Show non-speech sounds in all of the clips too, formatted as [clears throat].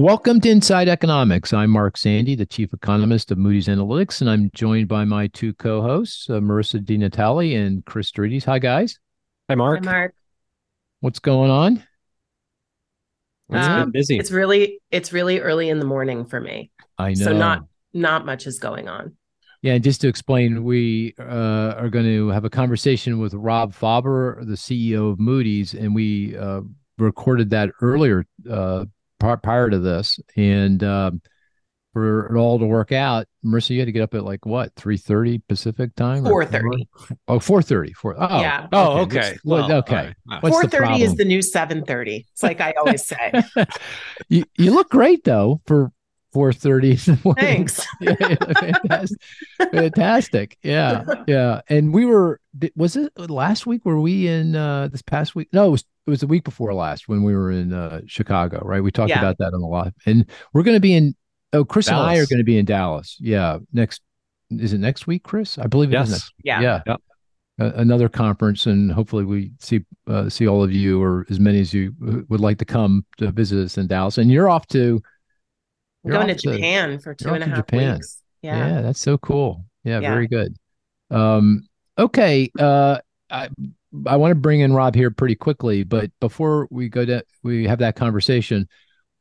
Welcome to Inside Economics. I'm Mark Zandi, the chief economist of Moody's Analytics, and I'm joined by my two co-hosts, uh, Marisa DiNatale and Cris deRitis. Hi, guys. Hi, Mark. Hi, Mark. What's going on? It's Um, been busy. It's really it's really early in the morning for me. I know. So not not much is going on. Yeah, and just to explain, we uh, are going to have a conversation with Rob Fauber, the CEO of Moody's, and we uh, recorded that earlier uh, pri- prior to this. And um, for it all to work out, Marisa, you had to get up at like what three thirty Pacific time? or- 4:30. Oh, 4.30. Four, oh, Yeah. Oh, okay. okay. Well, Well, okay. all right. All right. What's the is the new seven thirty. It's like I always say. [laughs] [laughs] you, you look great though for 4.30 in the morning. Thanks. [laughs] yeah, yeah, fantastic. fantastic. Yeah, yeah. And we were. Was it last week? Were we in uh this past week? No, it was. It was the week before last when we were in uh Chicago. Right. We talked Yeah. about that on the live, and we're going to be in. Oh, Cris and I are going to be in Dallas. Yeah, next. Is it next week, Cris? I believe it is Yes. next. Yeah. Yeah. Yep. A- another conference, and hopefully we see uh, see all of you or as many as you uh, would like to come to visit us in Dallas. And you're off to. You're going to off Japan for two you're and a off to half Japan. weeks. Yeah. that's so cool. Yeah, Yeah. very good. Um, okay. Uh, I I want to bring in Rob here pretty quickly, but before we go to we have that conversation,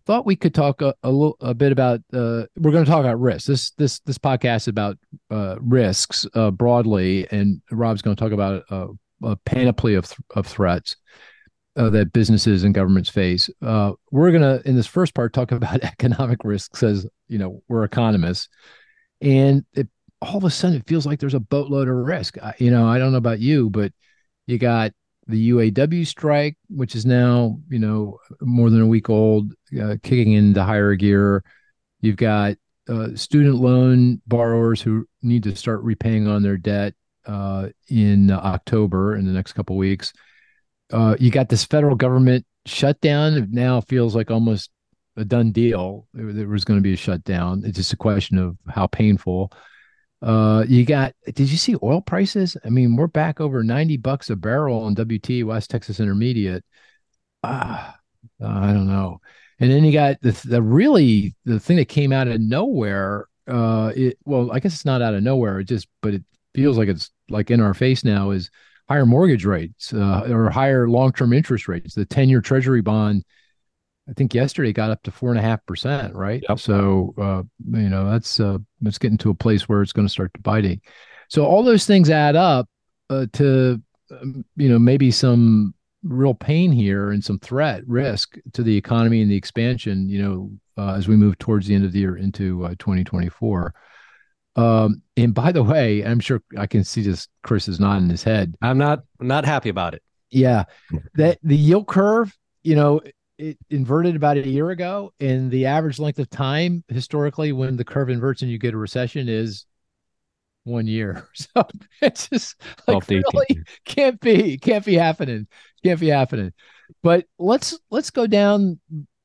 thought we could talk a, a little a bit about. Uh, we're going to talk about risks. This this this podcast is about uh, risks uh, broadly, and Rob's going to talk about a, a panoply of th- of threats. Uh, that businesses and governments face. Uh, we're going to, in this first part, talk about [laughs] economic risks as, you know, we're economists. And it, all of a sudden, it feels like there's a boatload of risk. I, you know, I don't know about you, but you got the UAW strike, which is now, you know, more than a week old, uh, kicking into higher gear. You've got uh, student loan borrowers who need to start repaying on their debt uh, in October in the next couple weeks. Uh, you got this federal government shutdown. It now feels like almost a done deal. There was going to be a shutdown. It's just a question of how painful. Uh, you got. Did you see oil prices? I mean, we're back over ninety bucks a barrel on WT West Texas Intermediate. Ah, I don't know. And then you got the the really the thing that came out of nowhere. Uh, it well, I guess it's not out of nowhere. It just, but it feels like it's like in our face now. Is higher mortgage rates uh, or higher long-term interest rates. The 10-year treasury bond, I think yesterday got up to four and a half percent, right? Yep. So uh, you know that's uh, it's getting to a place where it's going to start to biting. So all those things add up uh, to um, you know maybe some real pain here and some threat risk to the economy and the expansion. You know uh, as we move towards the end of the year into uh, 2024. Um, and by the way, I'm sure I can see this. Cris is nodding his head. I'm not I'm not happy about it. Yeah, that the yield curve, you know, it inverted about a year ago, and the average length of time historically when the curve inverts and you get a recession is one year. [laughs] So it's just like 12 to 18 really can't be, can't be happening, can't be happening. But let's let's go down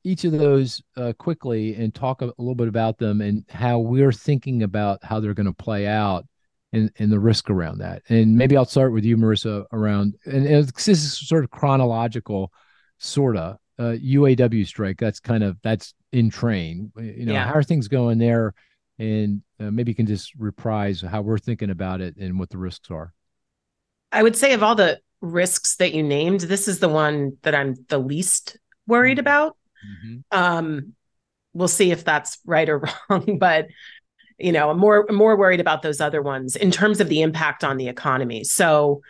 each of those uh, quickly and talk a, a little bit about them and how we're thinking about how they're going to play out and, and the risk around that. And maybe I'll start with you, Marisa, around and, and this is sort of chronological, sort of uh, UAW strike. That's kind of that's in train. You know, Yeah. how are things going there? And uh, maybe you can just reprise how we're thinking about it and what the risks are. I would say of all the risks that you named, this is the one that I'm the least worried about. Um, we'll see if that's right or [laughs] wrong, but you know, I'm more more worried about those other ones in terms of the impact on the economy. So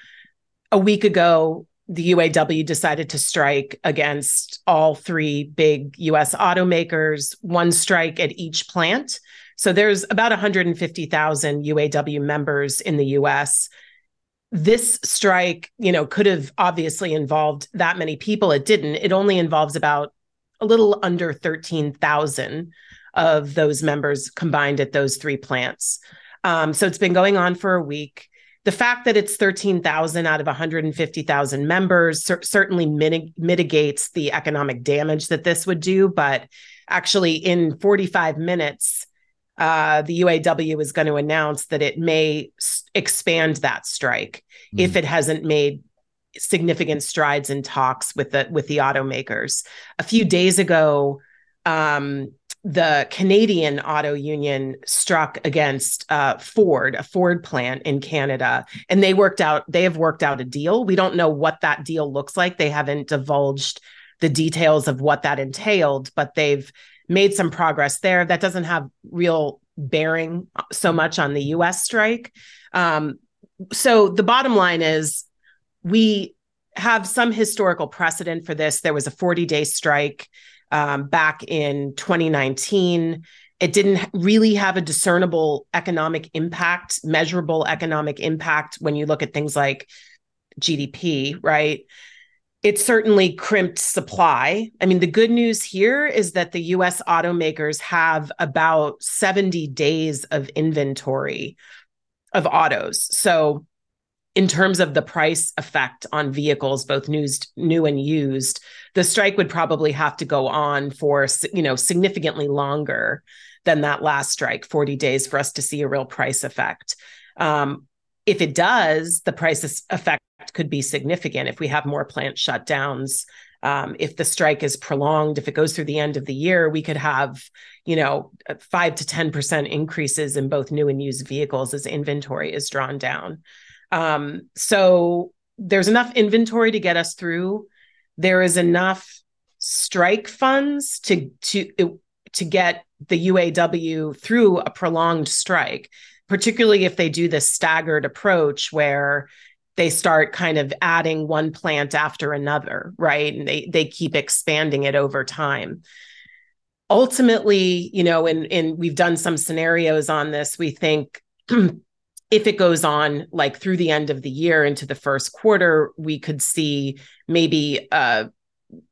a week ago, the UAW decided to strike against all three big US automakers, one strike at each plant. So there's about 150,000 UAW members in the US. This strike, you know, could have obviously involved that many people. It didn't. It only involves about a little under 13,000 of those members combined at those three plants. Um, so it's been going on for a week. The fact that it's 13,000 out of 150,000 members cer- certainly mitig- mitigates the economic damage that this would do. But actually, in 45 minutes, uh, the UAW is going to announce that it may s- expand that strike if it hasn't made significant strides in talks with the with the automakers. A few days ago, um, the Canadian Auto Union struck against uh, Ford, a Ford plant in Canada, and they worked out. They have worked out a deal. We don't know what that deal looks like. They haven't divulged the details of what that entailed, but they've made some progress there. That doesn't have real bearing so much on the U.S. strike. Um, so the bottom line is, we have some historical precedent for this. There was a 40 day strike um, back in 2019. It didn't really have a discernible economic impact, measurable economic impact when you look at things like GDP, right? It certainly crimped supply. I mean, the good news here is that the US automakers have about 70 days of inventory of autos. So in terms of the price effect on vehicles both used, new and used the strike would probably have to go on for you know significantly longer than that last strike 40 days for us to see a real price effect um, if it does the price effect could be significant if we have more plant shutdowns um, if the strike is prolonged if it goes through the end of the year we could have you know 5 to 10% increases in both new and used vehicles as inventory is drawn down um, so there's enough inventory to get us through. There is enough strike funds to to to get the UAW through a prolonged strike, particularly if they do this staggered approach where they start kind of adding one plant after another, right? And they they keep expanding it over time. Ultimately, you know, and and we've done some scenarios on this, we think [clears throat] if it goes on like through the end of the year into the first quarter, we could see maybe uh,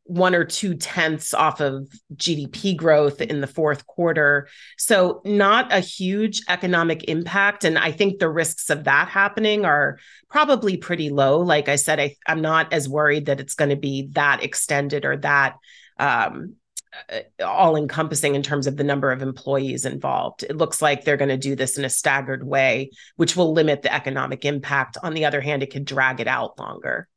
one or two tenths off of GDP growth in the fourth quarter. So, not a huge economic impact. And I think the risks of that happening are probably pretty low. Like I said, I, am not as worried that it's going to be that extended or that um, all encompassing in terms of the number of employees involved. It looks like they're going to do this in a staggered way, which will limit the economic impact. On the other hand, it could drag it out longer.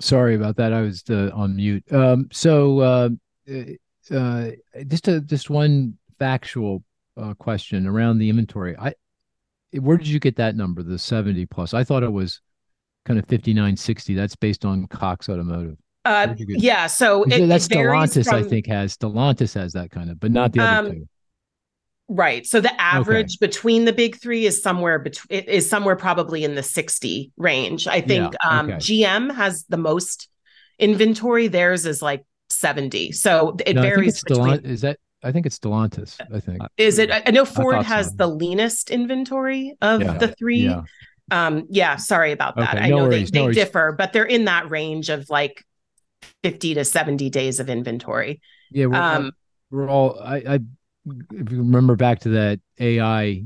Sorry about that. I was uh, on mute. Um, so, uh, uh, just a, just one factual uh, question around the inventory. I where did you get that number, the seventy plus? I thought it was kind of fifty nine sixty. That's based on Cox Automotive. Uh, yeah, so it, that's it Stellantis. From, I think has Stellantis has that kind of, but not the other um, two. Right. So the average okay. between the big three is somewhere between is somewhere probably in the 60 range. I think yeah, um. GM has the most inventory. Theirs is like 70. So it no, varies. Between... is that I think it's Stellantis. I think. Is it? I know Ford I has so. the leanest inventory of yeah, the three. Yeah. Um, yeah, sorry about that. Okay, I no know worries, they, they no differ, but they're in that range of like 50 to 70 days of inventory. Yeah. We're, um, we're all, I, I, if you remember back to that AI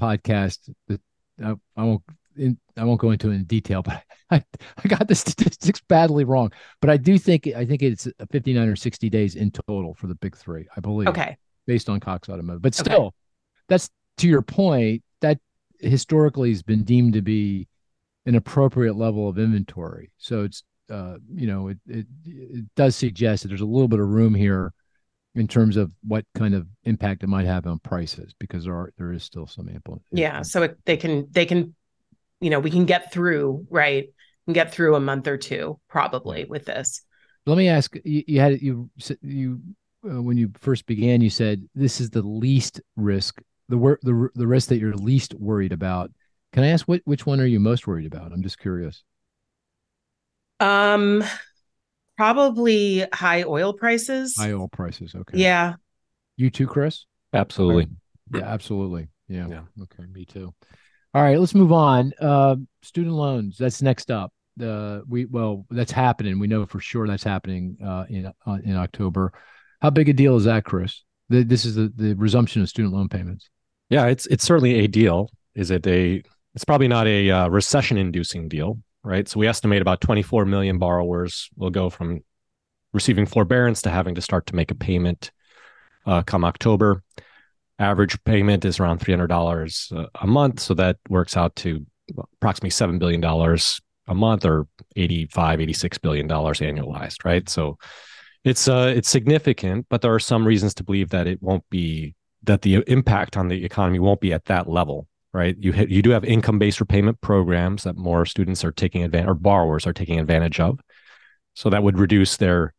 podcast, that I, I won't, in, I won't go into it in detail, [laughs] but I, I got the statistics badly wrong. But I do think, I think it's 59 or 60 days in total for the big three, I believe. Okay. Based on Cox Automotive. But still, okay. that's to your point, that historically has been deemed to be an appropriate level of inventory. So it's uh, you know, it, it, it does suggest that there's a little bit of room here in terms of what kind of impact it might have on prices because there are there is still some ample. Yeah, so it, they can they can, you know, we can get through right and get through a month or two probably with this. Let me ask you, you had you you uh, when you first began you said this is the least risk the the the risk that you're least worried about. Can I ask what which one are you most worried about? I'm just curious. Um, probably high oil prices. High oil prices. Okay. Yeah. You too, Cris? Absolutely. Yeah, absolutely. Yeah. yeah. Okay. Me too. All right. Let's move on. Uh, student loans. That's next up. Uh, we well, that's happening. We know for sure that's happening uh, in uh, in October. How big a deal is that, Cris? The, this is the, the resumption of student loan payments. Yeah, it's it's certainly a deal. Is it a? It's probably not a uh, recession-inducing deal, right? So we estimate about 24 million borrowers will go from receiving forbearance to having to start to make a payment uh, come October. Average payment is around $300 a month. So that works out to approximately $7 billion a month or 85, $86 billion annualized, right? So It's uh, it's significant, but there are some reasons to believe that it won't be that the impact on the economy won't be at that level, right? You you do have income based repayment programs that more students are taking advantage or borrowers are taking advantage of, so that would reduce their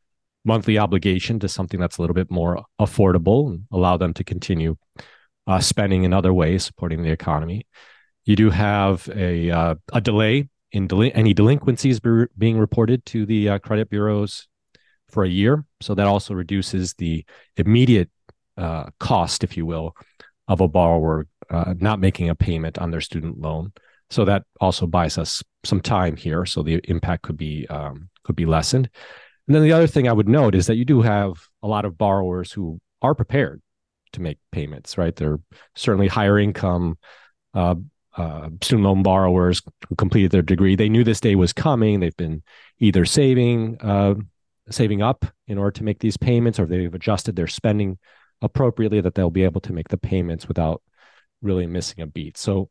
monthly obligation to something that's a little bit more affordable and allow them to continue uh, spending in other ways, supporting the economy. You do have a uh, a delay in any delinquencies be- being reported to the uh, credit bureaus for a year. So that also reduces the immediate uh, cost, if you will, of a borrower uh, not making a payment on their student loan. So that also buys us some time here, so the impact could be um, could be lessened. And then the other thing I would note is that you do have a lot of borrowers who are prepared to make payments. Right, they're certainly higher income uh, uh, student loan borrowers who completed their degree. They knew this day was coming. They've been either saving uh, saving up in order to make these payments, or they've adjusted their spending appropriately that they'll be able to make the payments without really missing a beat. So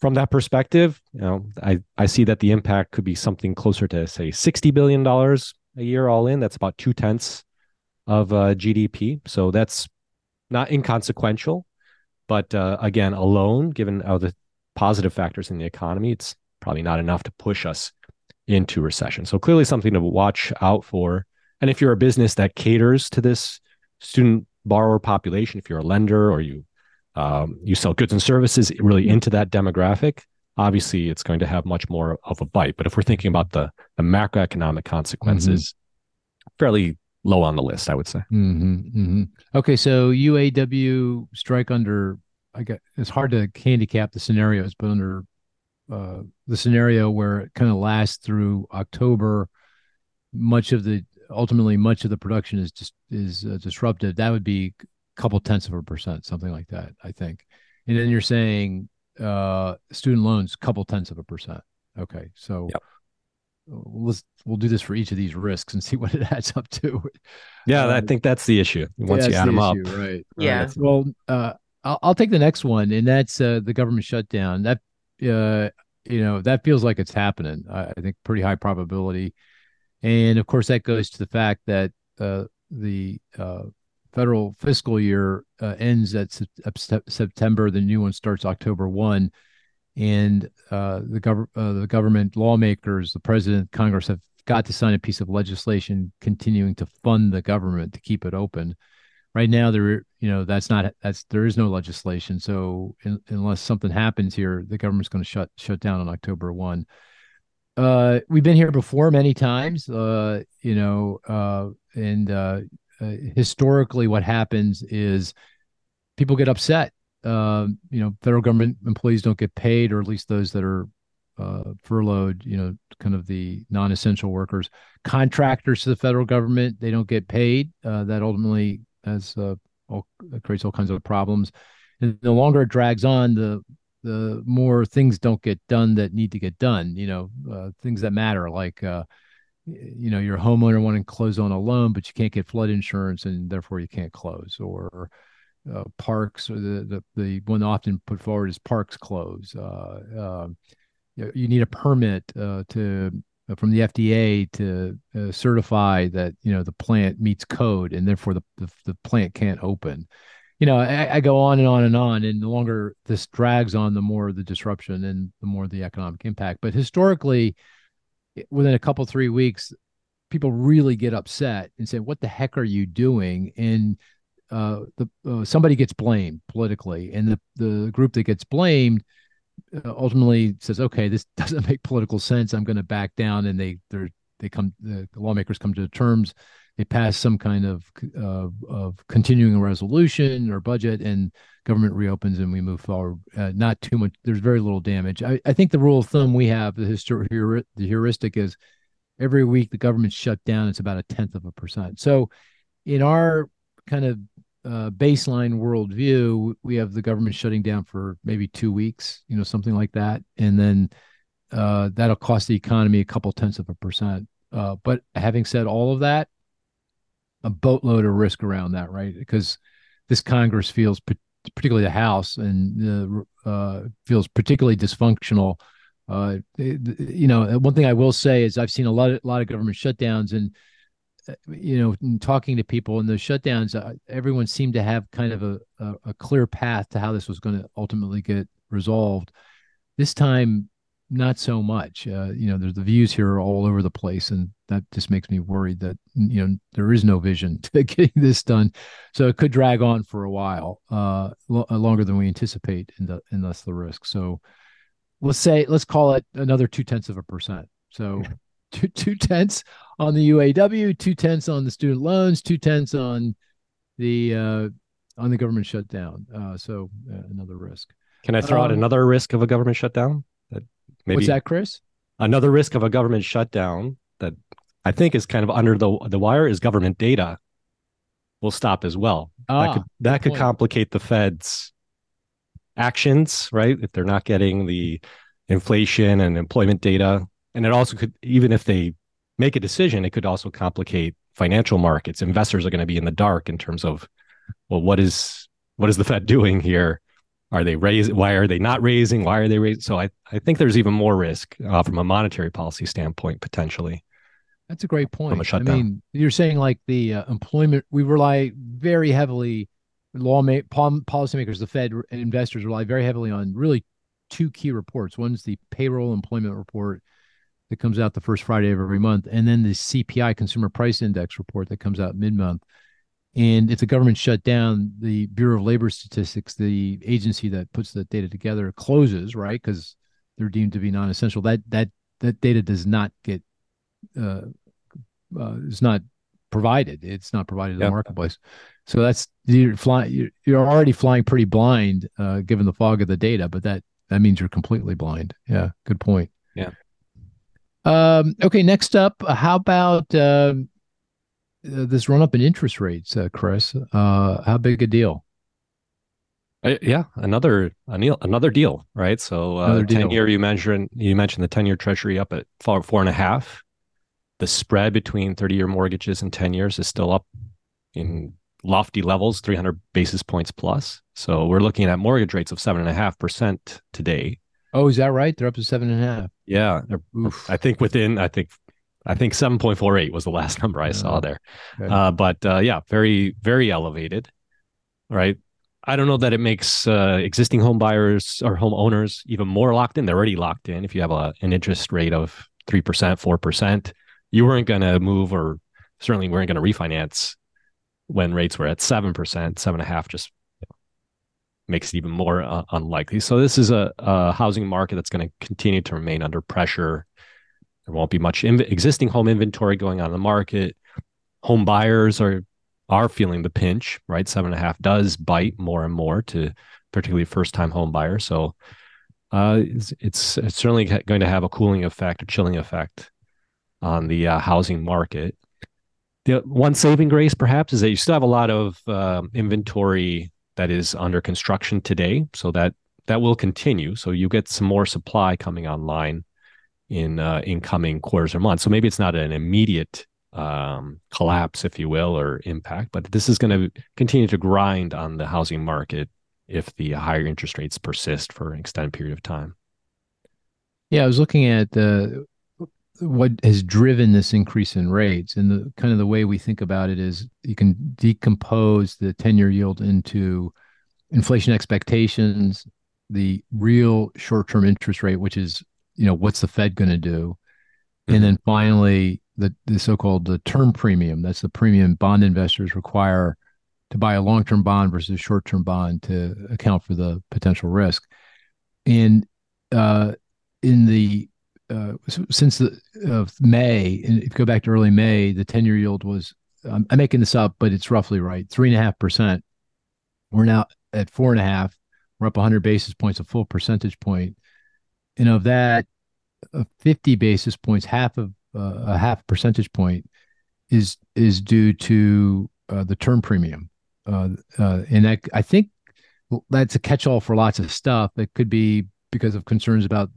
from that perspective, you know, I, I see that the impact could be something closer to say $60 billion a year all in. That's about two tenths of uh, GDP. So that's not inconsequential. But uh, again, alone, given all the positive factors in the economy, it's probably not enough to push us into recession. So clearly something to watch out for. And if you're a business that caters to this student borrower population, if you're a lender or you um, you sell goods and services really into that demographic, obviously it's going to have much more of a bite. But if we're thinking about the the macroeconomic consequences, mm-hmm. fairly low on the list, I would say. Mm-hmm, mm-hmm. Okay, so UAW strike under. I get it's hard to handicap the scenarios, but under uh, the scenario where it kind of lasts through October, much of the ultimately much of the production is just is uh, disrupted. That would be a couple tenths of a percent, something like that, I think. And then you're saying uh, student loans, couple tenths of a percent. Okay, so yep. let's we'll do this for each of these risks and see [laughs] what it adds up to. Yeah, um, I think that's the issue. Once you add them issue, up, right? Yeah. Right. Well, uh, I'll, I'll take the next one, and that's uh, the government shutdown. That uh, you know, that feels like it's happening. I, I, think pretty high probability. And of course, that goes to the fact that uh, the uh, federal fiscal year uh, ends at se- September. The new one starts October 1. And uh, the, gov- uh, the government lawmakers, the president, Congress have got to sign a piece of legislation continuing to fund the government to keep it open right now there you know that's not that's there is no legislation so in, unless something happens here the government's going to shut shut down on october 1 uh we've been here before many times uh you know uh and uh, uh historically what happens is people get upset. Uh, you know federal government employees don't get paid or at least those that are uh, furloughed you know kind of the non-essential workers. Contractors to the federal government they don't get paid. Uh, that ultimately as uh, all, creates all kinds of problems. And the longer it drags on, the the more things don't get done that need to get done. You know, uh, things that matter, like uh, you know, your homeowner wanting to close on a loan, but you can't get flood insurance, and therefore you can't close. Or uh, parks, or the, the the one often put forward is parks close. Uh, um, you need a permit uh, to uh, from the FDA to uh, certify that you know the plant meets code and therefore the, the, the plant can't open. You know, I, I, go on and on and on, and the longer this drags on, the more the disruption and the more the economic impact. But historically, within a couple three weeks, people really get upset and say, "What the heck are you doing?" And uh, the uh, somebody gets blamed politically, and the the group that gets blamed uh, ultimately says, okay, this [laughs] doesn't make political sense. I'm going to back down, and they they they come the lawmakers come to terms. They pass some kind of uh, of continuing resolution or budget, and government reopens, and we move forward. Uh, not too much. There's very little damage. I, I think the rule of thumb we have, the histor- the heuristic is every week the government's shut down. It's about a tenth of a percent. So, in our kind of uh, baseline worldview, we have the government shutting down for maybe two weeks, you know, something like that, and then uh, that'll cost the economy a couple tenths of a percent. Uh, but having said all of that, a boatload of risk around that, right? Because this Congress feels, particularly the House, and uh, feels particularly dysfunctional. Uh, you know, one thing I will say is I've seen a lot, of, a lot of government shutdowns, and you know, talking to people in the shutdowns, uh, everyone seemed to have kind of a, a clear path to how this was going to ultimately get resolved. This time, not so much. Uh, you know, there's the views here are all over the place, and that just makes me worried that you know there is no vision [laughs] to getting this done. So it could drag on for a while, uh, lo- longer than we anticipate, and, the, and thus the risk. So let's say let's call it another two tenths of a percent. So [laughs] two two tenths on the UAW, two tenths on the student loans, two tenths on the uh, on the government shutdown. Uh, so uh, another risk. Can I throw um, out another risk of a government shutdown? Maybe what's that, Cris? Another risk of a government shutdown that I think is kind of under the the wire is government data will stop as well. Ah, that could that could point. complicate the Fed's actions, right? If they're not getting the inflation and employment data. And it also could, even if they make a decision, it could also complicate financial markets. Investors are going to be in the dark in terms of, well, what is what is the Fed doing here? Are they raising? Why are they not raising? Why are they raising? So I, I think there's even more risk uh, from a monetary policy standpoint potentially. That's a great point. I mean, you're saying like the uh, employment. We rely very heavily law ma- policymakers, the Fed, and investors rely very heavily on really two key reports. One's the payroll employment report that comes out the first Friday of every month, and then the CPI Consumer Price Index report that comes out mid month. And if the government shut down, the Bureau of Labor Statistics, the agency that puts the data together, closes, right? Because they're deemed to be non-essential. That that that data does not get uh, uh, is not provided. It's not provided to yep. the marketplace. So that's you're flying. You're already flying pretty blind, uh, given the fog of the data. But that that means you're completely blind. Yeah, good point. Yeah. Um, okay. Next up, how about uh, this run up in interest rates, uh, Cris? Uh, how big a deal? Uh, yeah, another another deal, right? So uh, ten year you mentioned you mentioned the ten year Treasury up at four four and a half. The spread between thirty year mortgages and ten years is still up in lofty levels, 300 basis points plus. So we're looking at mortgage rates of seven and a half percent today. Oh, is that right? They're up to seven and a half. Yeah, I think within I think I think seven point four eight was the last [laughs] number I saw there. Okay. Uh, but uh, yeah, very very elevated. Right. I don't know that it makes uh, existing home buyers or home owners even more locked in. They're already locked in. If you have a, an interest rate of three percent, four percent, you weren't going to move or certainly weren't going to refinance when rates were at 7%, seven and a half just you know, makes it even more uh, unlikely. So this is a, a housing market that's going to continue to remain under pressure. There won't be much inv- existing home inventory going on in the market. Home buyers are are feeling the pinch, right? Seven and a half does bite more and more to particularly first time home buyers. So uh, it's, it's, it's certainly going to have a cooling effect, a chilling effect on the uh, housing market the one saving grace perhaps is that you still have a lot of uh, inventory that is under construction today so that that will continue so you get some more supply coming online in uh, in coming quarters or months. So maybe it's not an immediate um, collapse if you will or impact but this is going to continue to grind on the housing market if the higher interest rates persist for an extended period of time. Yeah i was looking at the what has driven this increase in rates and the kind of the way we think about it is you can decompose the 10 year yield into inflation expectations the real short term interest rate which is you know what's the fed going to do mm-hmm. and then finally the, the so-called the term premium that's the premium bond investors require to buy a long-term bond versus a short-term bond to account for the potential risk and uh, in the uh, since the uh, May, and if you go back to early May, the 10 year yield was, I'm, I'm, making this up, but it's roughly right, three and a half percent. We're now at four and a half. We're up 100 basis points, a full percentage point. And of that, uh, 50 basis points, half of uh, a half percentage point is is due to uh, the term premium. Uh, and that, I think that's a catch all for lots of stuff. It could be because of concerns about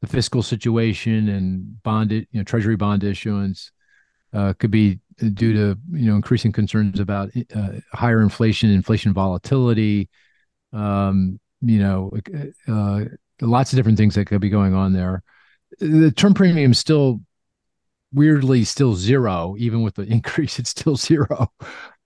the fiscal situation and bond, you know, treasury bond issuance uh, could be due to you know increasing concerns about uh, higher inflation, inflation volatility. Um, you know, uh, lots of different things that could be going on there. The term premium still weirdly still zero, even with the [laughs] increase, it's still zero.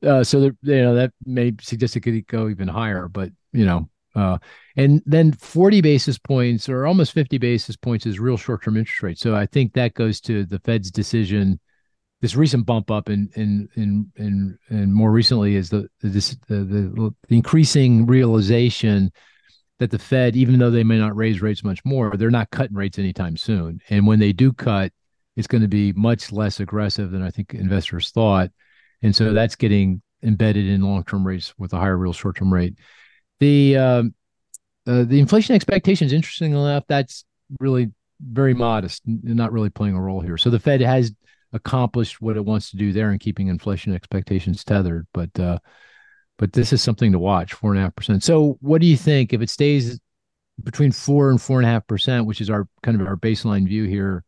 Uh, so that you know that may suggest it could go even higher, but you know, uh, and then 40 basis points or almost 50 basis points is real short-term interest rate. So I think that goes to the Fed's decision. This recent bump up in in in and more recently is the, the the the increasing realization that the Fed, even though they may not raise rates much more, they're not cutting rates anytime soon. And when they do cut, it's going to be much less aggressive than I think investors thought. And so that's getting embedded in long-term rates with a higher real short-term rate. The um, uh, the inflation expectations, interesting enough, that's really very modest, not really playing a role here. So the Fed has accomplished what it wants to do there in keeping inflation expectations tethered. But uh, but this is something to watch, four and a half percent. So what do you think if it stays between four and four and a half percent, which is our kind of our baseline view here?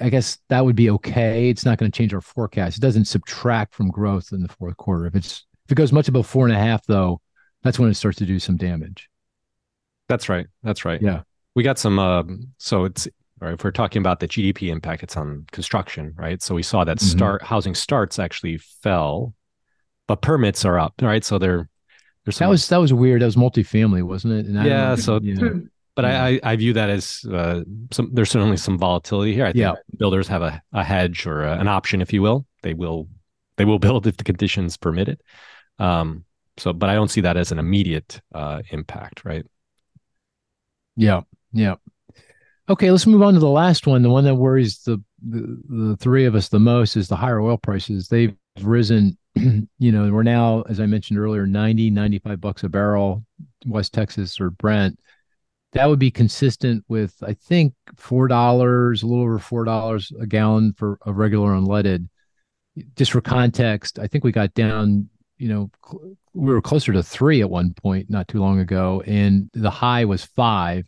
I guess that would be okay. It's not going to change our forecast. It doesn't subtract from growth in the fourth quarter. If it's if it goes much above four and a half, though, that's when it starts to do some damage. That's right. That's right. Yeah, we got some. Um, so it's right. If we're talking about the GDP impact, it's on construction, right? So we saw that mm-hmm. start housing starts actually fell, but permits are up, right? So they're there's that was that was weird. That was multifamily, wasn't it? And yeah. so you know, but yeah. I, I view that as uh, some. There's certainly some volatility here. I think yeah. builders have a, a hedge or a, an option, if you will. They will they will [laughs] build if the conditions permit it. Um, so, but I don't see that as an immediate uh, impact, right? Yeah, yeah. Okay, let's move on to the last one. The one that worries the, the, the three of us the most is the higher oil prices. They've risen. [clears throat] you know, we're now, as I mentioned earlier, 90, 95 bucks a barrel, West Texas or Brent that would be consistent with I think four dollars, a little over four dollars a gallon for a regular unleaded. Just for context, I think we got down. You know, we were closer to three at one point not too long ago, and the high was five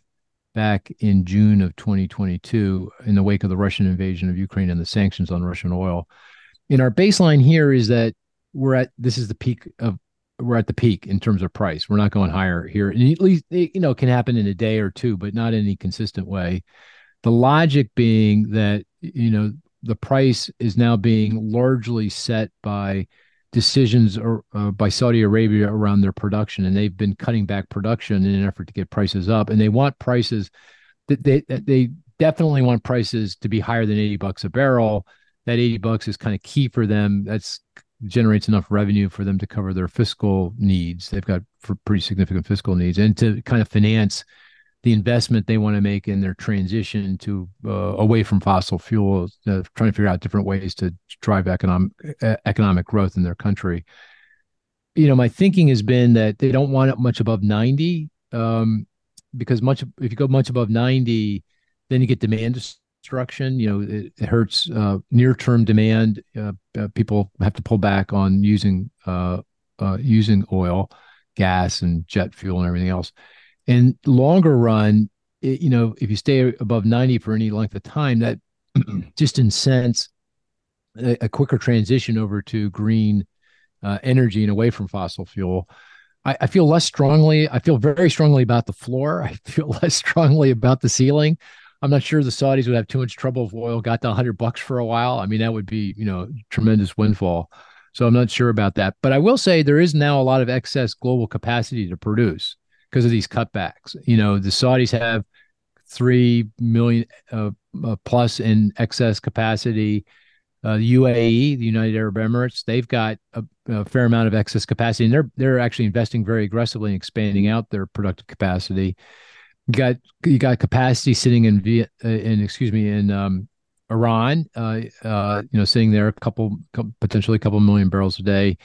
back in June of 2022 in the wake of the Russian invasion of Ukraine and the sanctions on Russian oil. And our baseline here is that we're at this is the peak of we're at the peak in terms of price. We're not going higher here. And at least you know, can happen in a day or two, but not in any consistent way. The logic being that you know the price is now being largely set by decisions or uh, by Saudi Arabia around their production, and they've been cutting back production in an effort to get prices up. And they want prices that they that they definitely want prices to be higher than eighty bucks a barrel. That eighty bucks is kind of key for them. That's generates enough revenue for them to cover their fiscal needs. They've got pretty significant fiscal needs and to kind of finance the investment they want to make in their transition to uh, away from fossil fuels, uh, trying to figure out different ways to drive economic economic growth in their country. You know, my thinking has been that they don't want it much above 90 um, because much if you go much above 90, then you get demand destruction. You know, it, it hurts uh, near-term demand. Uh, uh, people have to pull back on using uh, uh, using oil, gas, and jet fuel and everything else. And longer run, it, you know, if you stay above ninety for any length of time, that [clears throat] just incents a, a, quicker transition over to green energy and away from fossil fuel. I, I feel less strongly. I feel very strongly about the floor. [laughs] I feel less strongly about the ceiling. I'm not sure the Saudis would have too much trouble if oil got to 100 bucks for a while. I mean, that would be, you know, tremendous windfall. So I'm not sure about that. But I will say there is now a lot of excess global capacity to produce because of these cutbacks. You know, the Saudis have 3 million uh, uh, plus in excess capacity. Uh, the UAE, the United Arab Emirates, they've got a, a, fair amount of excess capacity, and they're they're actually investing very aggressively in expanding out their productive capacity. You got you got capacity sitting in Viet, uh, in excuse me in um, Iran. Uh, uh, you know, sitting there a couple, potentially a couple million barrels a day.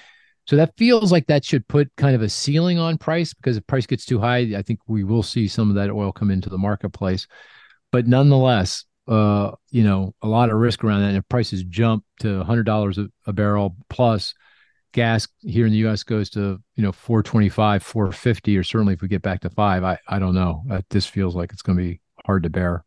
So that feels like that should put kind of a ceiling on price because if price gets too high, I think we will see some of that oil come into the marketplace. But nonetheless, uh, you know, a lot of risk around that. And if prices jump to hundred dollars a barrel plus, gas here in the U.S. goes to you know 425, 450, or certainly if we get back to five, I I don't know. Uh, this feels like it's going to be hard to bear.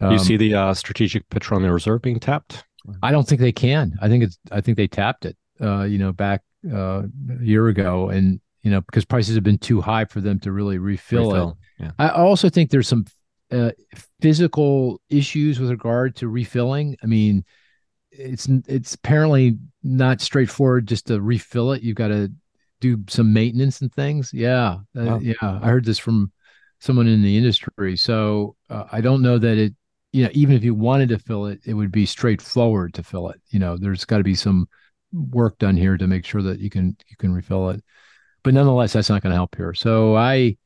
Um, you see the uh, strategic petroleum reserve being tapped? I don't think they can. I think it's. I think they tapped it. Uh, you know, back uh, a year ago, and you know because prices have been too high for them to really refill, refill. it. Yeah. I also think there's some uh, physical issues with regard to refilling? I mean, it's it's apparently not straightforward just to refill it. You've got to do some maintenance and things. Yeah, uh, yeah. I heard this from someone in the industry. So uh, I don't know that it. You know, even if you wanted to fill it, it would be straightforward to fill it. You know, there's got to be some work done here to make sure that you can you can refill it. But nonetheless, that's not going to help here. So I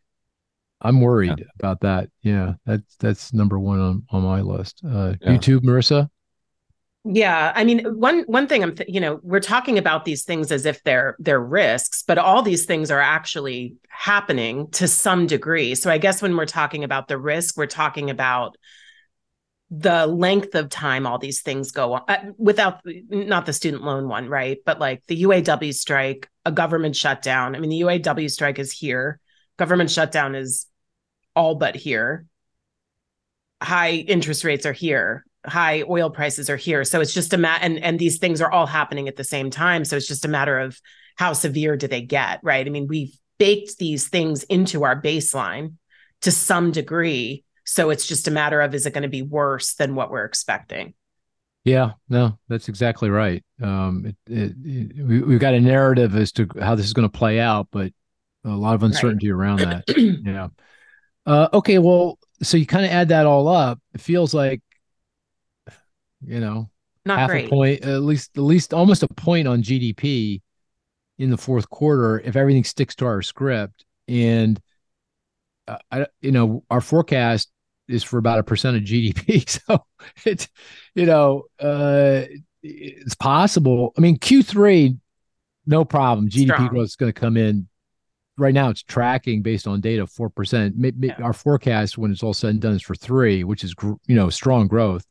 I'm worried yeah. about that. Yeah, that's that's number one on on my list. Uh, yeah. YouTube, Marisa. Yeah, I mean, one one thing I'm, th- you know, we're talking about these things as if they're they're risks, but all these things are actually happening to some degree. So I guess when we're talking about the risk, we're talking about the length of time all these things go on uh, without not the student loan one, right? But like the UAW strike, a government shutdown. I mean, the UAW strike is here. Government shutdown is all but here. High interest rates are here high oil prices are here. So it's just a mat and and these things are all happening at the same time. So it's just a matter of how severe do they get, right? I mean, we've baked these things into our baseline to some degree. So it's just a matter of is it going to be worse than what we're expecting? Yeah, no, that's exactly right. Um, it, it, it, we, have got a narrative as to how this is going to play out, but a lot of uncertainty right. around that. [clears throat] yeah. Uh, okay, well, so you kind of add that all up. It feels like you know, not half great. a point, at least at least almost a point on GDP in the fourth quarter if everything sticks to our script. And uh, I, you know, our forecast is for about a percent of GDP, [laughs] so it's you know, uh, it's possible. I mean, Q3, no problem. GDP Strong. growth is going to come in. Right now, it's tracking based on data four percent. Our forecast, when it's all said and done, is for three, which is you know strong growth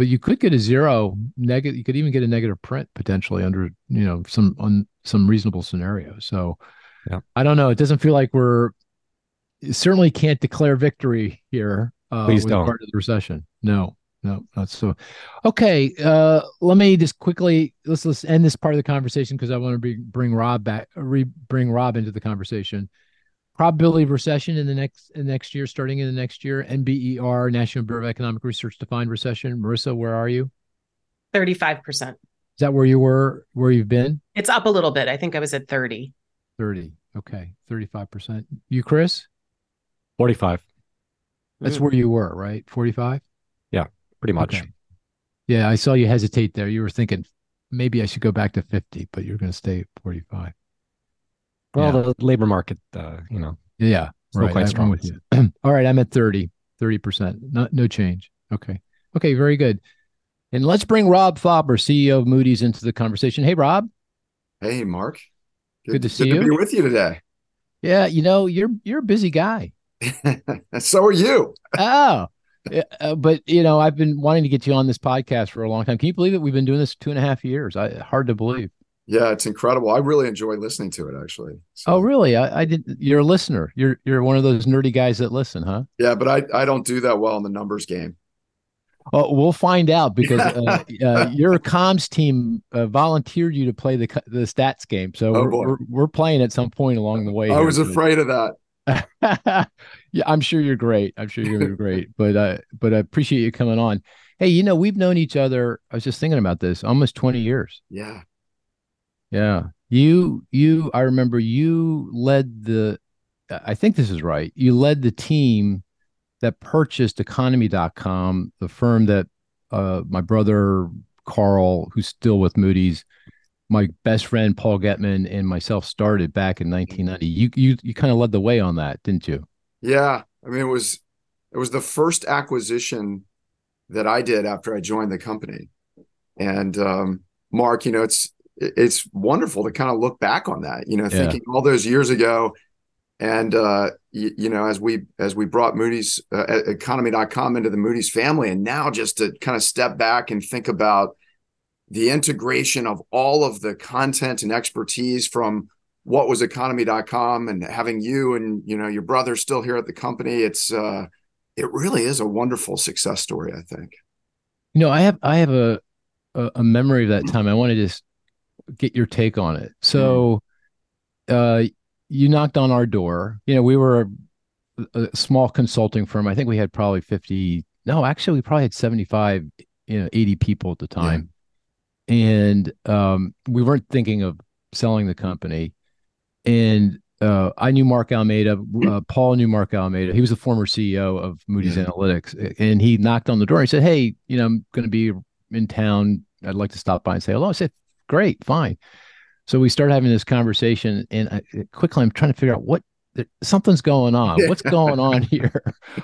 but you could get a zero negative you could even get a negative print potentially under you know some on some reasonable scenario. So yeah. i don't know. It doesn't feel like we're certainly can't declare victory here uh Please don't. part of the recession. No no not so. Okay uh let me just quickly let's let's end this part of the conversation because i want to be, bring rob back re, bring rob into the conversation probability of recession in the next in next year, starting in the next year. NBER, National Bureau of Economic Research, defined recession. Marisa, where are you? Thirty-five percent. Is that where you were? Where you've been? It's up a little bit. I think I was at thirty. Thirty. Okay, thirty-five percent. You, Cris? Forty-five. That's mm. where you were, right? Forty-five. Yeah, pretty much. Okay. Yeah, I saw you hesitate there. You were thinking maybe I should go back to fifty, but you're going to stay at forty-five. Well, yeah. the labor market, uh, you know, yeah, right. quite strong. with you. [clears throat] All right, I'm at 30, 30%. Not no change. Okay. Okay, very good. And let's bring Rob Fauber, CEO of Moody's, into the conversation. Hey, Rob. Hey, Mark. Good, good to see you. good you. To be with you today. Yeah, you know, you're you're a busy guy. [laughs] so are you. oh, uh, but you know, I've been wanting to get you on this podcast for a long time. Can you believe it? We've been doing this two and a half years. I, hard to believe. Yeah, it's incredible. I really enjoy listening to it actually. So. Oh, really? I, I did. You're a listener. You're you're one of those nerdy guys that listen, huh? Yeah, but I I don't do that well in the numbers game. Oh, we'll find out because [laughs] uh, uh, your comms team uh, volunteered you to play the the stats game, so oh, we're, we're, we're playing at some point along the way. I here, was afraid of that. [laughs] yeah, I'm sure you're great. I'm sure you're great, [laughs] but uh, but I appreciate you coming on. Hey, you know we've known each other. I was just thinking about this, almost 20 years. Yeah, yeah. You you I remember you led the I think this is right. You led the team that purchased economy.com, the firm that uh, my brother Carl, who's still with Moody's, my best friend Paul Getman and myself started back in 1990. You you you kind of led the way on that, didn't you? Yeah. I mean, it was it was the first acquisition that I did after I joined the company. And um, Mark, you know, it's it's wonderful to kind of look back on that, you know, yeah. thinking all those years ago. And, uh, you, you know, as we, as we brought Moody's uh, economy.com into the Moody's family and now just to kind of step back and think about the integration of all of the content and expertise from what was economy.com and having you and, you know, your brother still here at the company. It's, uh, it really is a wonderful success story, I think. You know, I have, I have a, a, memory of that time. I want to just get your take on it. So, mm. uh, you knocked on our door. You know, we were a small consulting firm. I think we had probably 50. No, actually, we probably had 75, you know, 80 people at the time. Yeah. And um, we weren't thinking of selling the company. And uh, I knew Mark Almeida. Uh, Paul knew Mark Almeida. He was the former CEO of Moody's yeah. Analytics, and he knocked on the door. and He said, "Hey, you know, I'm going to be in town. I'd like to stop by and say hello." I said, "Great, fine." So we start having this conversation, and I, quickly I'm trying to figure out what something's going on. [laughs] What's going on here?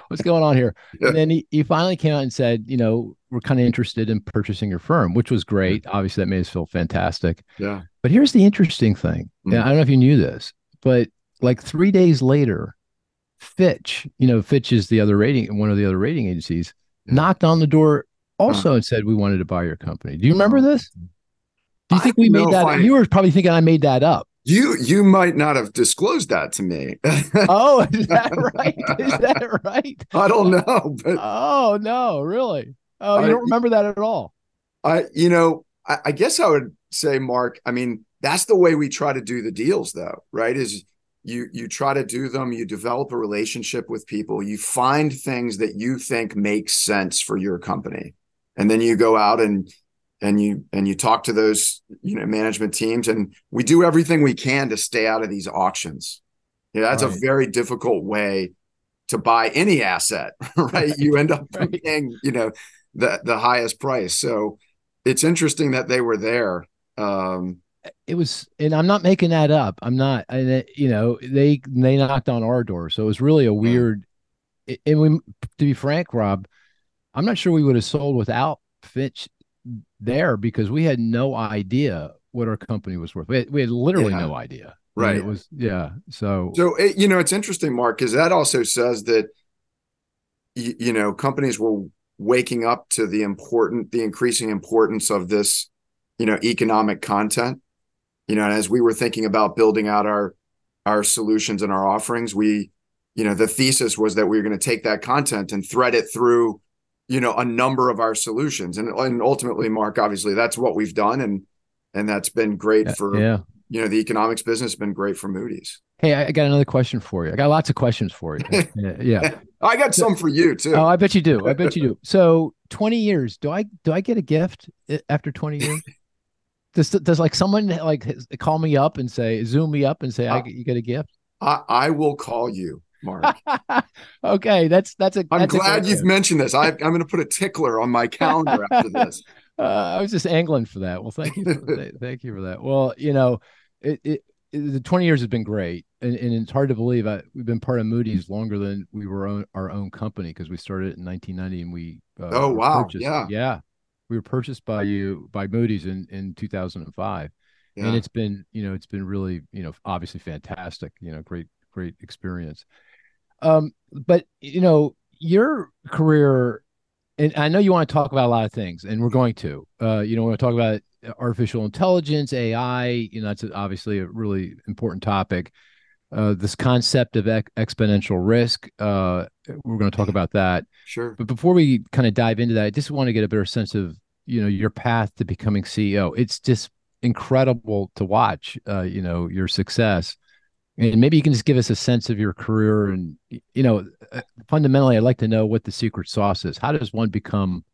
What's going on here? [laughs] And then he, he finally came out and said, you know, we're kind of interested in purchasing your firm, which was great. Obviously, that made us feel fantastic. Yeah. But here's the interesting thing. Mm. I don't know if you knew this, but like three days later, Fitch, you know, Fitch is the other rating, one of the other rating agencies, yeah. knocked on the door also and said we wanted to buy your company. Do you remember this? Do you think we made that? I, you were probably thinking I made that up. You you might not have disclosed that to me. [laughs] oh, is that right? Is that right? [laughs] I don't know, but oh no, really? Oh, you I, don't remember that at all? I, you know, I, I guess I would say, Mark. I mean, that's the way we try to do the deals, though, right? Is you you try to do them you develop a relationship with people you find things that you think make sense for your company and then you go out and and you and you talk to those you know management teams and we do everything we can to stay out of these auctions. Yeah that's right. a very difficult way to buy any asset [laughs] right? You end up [laughs] right. paying you know the the highest price. So it's interesting that they were there um it was and i'm not making that up. I'm not and it, you know they they knocked on our door. So it was really a weird and we to be frank rob i'm not sure we would have sold without fitch there because we had no idea what our company was worth. We had, we had literally yeah. no idea. Right it was yeah so so it, you know it's interesting mark because that also says that you, you know companies were waking up to the important the increasing importance of this you know economic content. You know, and as we were thinking about building out our our solutions and our offerings, we, you know, the thesis was that we were going to take that content and thread it through, you know, a number of our solutions. And and ultimately, Mark, obviously that's what we've done and and that's been great for yeah. you know, the economics business has been great for Moody's. Hey, I got another question for you. I got lots of questions for you. [laughs] yeah. I got some for you too. Oh, I bet you do. I bet you do. [laughs] So, 20 years. Do I do I get a gift after 20 years? [laughs] Does does like someone like call me up and say zoom me up and say uh, I you get a gift? I, I will call you, Mark. [laughs] okay, that's that's a. I'm that's glad you've mentioned this. I, am going to put a tickler on my calendar after this. [laughs] Uh, I was just angling for that. Well, thank you. For, [laughs] thank you for that. Well, you know, it, it, it, the 20 years has been great, and, and it's hard to believe I, we've been part of Moody's longer than we were own, our own company because we started in 1990 and we. Uh, oh wow! Purchased, yeah, yeah we were purchased by you by Moody's in in 2005, yeah. and it's been you know it's been really you know obviously fantastic you know great great experience. Um, but you know your career, and I know you want to talk about a lot of things, and we're going to. Uh, you know, we're going to talk about artificial intelligence, AI. You know, that's obviously a really important topic. Uh, this concept of ex- exponential risk. Uh, we're going to talk about that. Sure. But before we kind of dive into that, I just want to get a better sense of you know your path to becoming CEO. It's just incredible to watch. Uh, you know your success, and maybe you can just give us a sense of your career. And you know, uh, fundamentally, I'd like to know what the secret sauce is. How does one become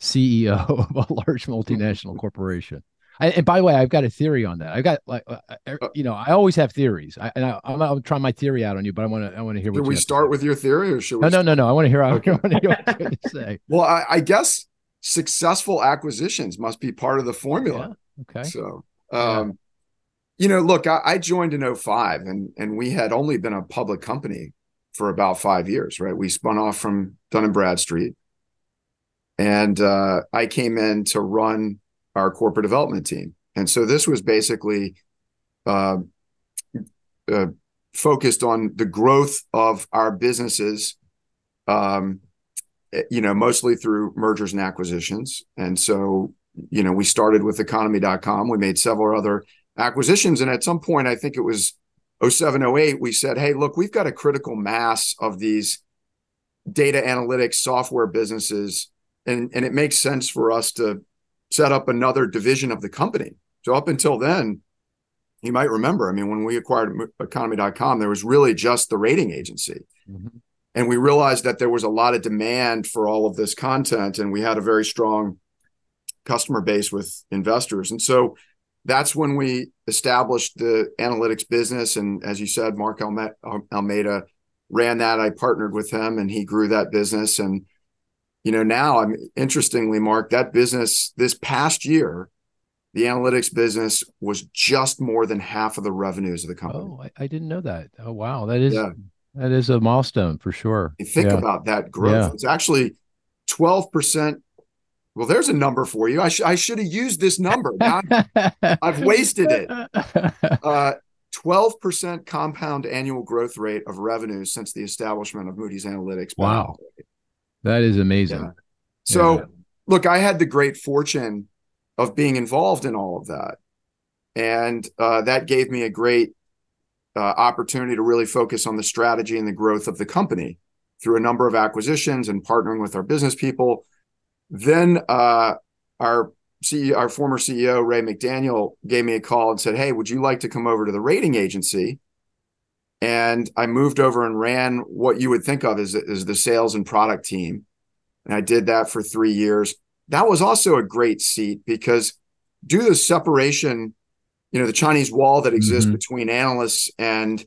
CEO [laughs] of a large multinational corporation? I, and by the way, I've got a theory on that. I've got like, uh, uh, er, you know, I always have theories, I, and I, am gonna try my theory out on you, but I want to, I want to hear. Should we start with your theory, or should we? No, no, no, no. I want to hear. Okay. I want to hear what you [laughs] say. Well, I, I, guess successful acquisitions must be part of the formula. Yeah. Okay. So, um, yeah. You know, look, I, I joined in 05 and and we had only been a public company for about five years, right? We spun off from Dun and Bradstreet, and uh, I came in to run our corporate development team. And so this was basically uh, uh, focused on the growth of our businesses, um, eh, you know, mostly through mergers and acquisitions. And so, you know, we started with economy.com. We made several other acquisitions. And at some point, I think it was 07, 08, we said, hey, look, we've got a critical mass of these data analytics software businesses. And, and it makes sense for us to set up another division of the company. So up until then, you might remember, I mean, when we acquired economy.com, there was really just the rating agency. Mm-hmm. And we realized that there was a lot of demand for all of this content, and we had a very strong customer base with investors. And so that's when we established the analytics business. And as you said, Mark Almeida ran that. I partnered with him and he grew that business. And, you know, now I'm interestingly, Mark, that business this past year, the analytics business was just more than half of the revenues of the company. Oh, I, I didn't know that. Oh, wow. That is, yeah. that is a milestone for sure. You think yeah. about that growth. Yeah. It's actually 12% well, there's a number for you. I, sh- I should have used this number. [laughs] I've wasted it. [laughs] Uh, 12% compound annual growth rate of revenues since the establishment of Moody's Analytics. Wow. That is amazing. Yeah. So, yeah. look, I had the great fortune of being involved in all of that. And uh, that gave me a great uh, opportunity to really focus on the strategy and the growth of the company through a number of acquisitions and partnering with our business people then uh, our CEO, our former CEO Ray McDaniel gave me a call and said, "Hey, would you like to come over to the rating agency?" And I moved over and ran what you would think of as, as the sales and product team. And I did that for three years. That was also a great seat because due to the separation, you know, the Chinese wall that exists mm-hmm. between analysts and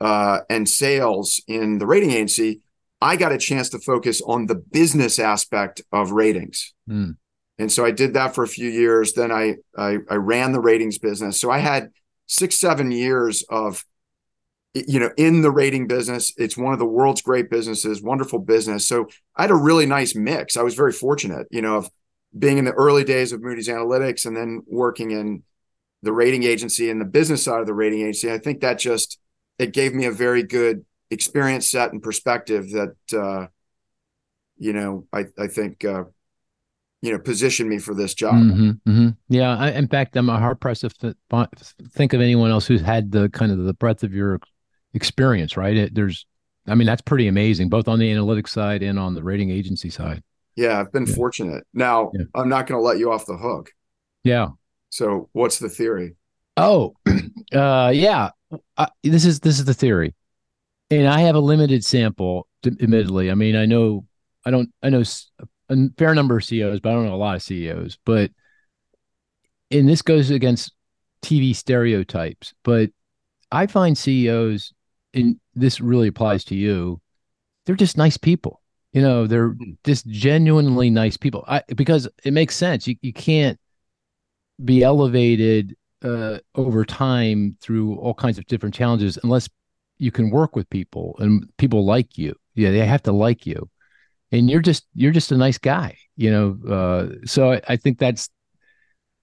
uh, and sales in the rating agency, I got a chance to focus on the business aspect of ratings. Mm. And so I did that for a few years. Then I, I, I ran the ratings business. So I had six, seven years of you know in the rating business it's one of the world's great businesses wonderful business so i had a really nice mix i was very fortunate you know of being in the early days of moody's analytics and then working in the rating agency and the business side of the rating agency i think that just it gave me a very good experience set and perspective that uh, you know I I think uh, you know positioned me for this job. Mm-hmm, mm-hmm. Yeah, I, in fact, I'm hard pressed to think of anyone else who's had the kind of the breadth of your experience. Right? It, there's, I mean, that's pretty amazing, both on the analytics side and on the rating agency side. Yeah, I've been yeah. fortunate. Now, yeah. I'm not going to let you off the hook. Yeah. So, what's the theory? Oh, [clears throat] uh, yeah. Uh, this is this is the theory and I have a limited sample, admittedly. I mean, I know, I don't, I know a fair number of CEOs, but I don't know a lot of CEOs. But, and this goes against TV stereotypes, but I find CEOs, and this really applies to you, they're just nice people. You know, they're hmm. just genuinely nice people. I, because it makes sense. You, you can't be elevated uh, over time through all kinds of different challenges unless you can work with people and people like you. Yeah, they have to like you, and you're just you're just a nice guy, you know. Uh, so I, I think that's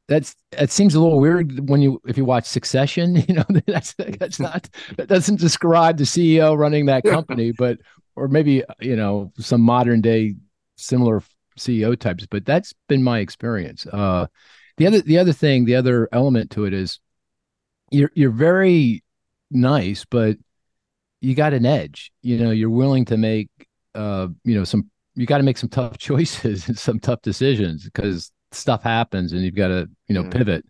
that's that seems a little weird when you if you watch Succession, [laughs] you know that's that's not that doesn't describe the CEO running that company, but or maybe you know some modern day similar CEO types, but that's been my experience. Uh, the other the other thing, the other element to it is you're you're very nice, but you got an edge. You know, you're willing to make uh, you know, some you got to make some tough [laughs] choices and some tough decisions because stuff happens and you've got to, you know, yeah. pivot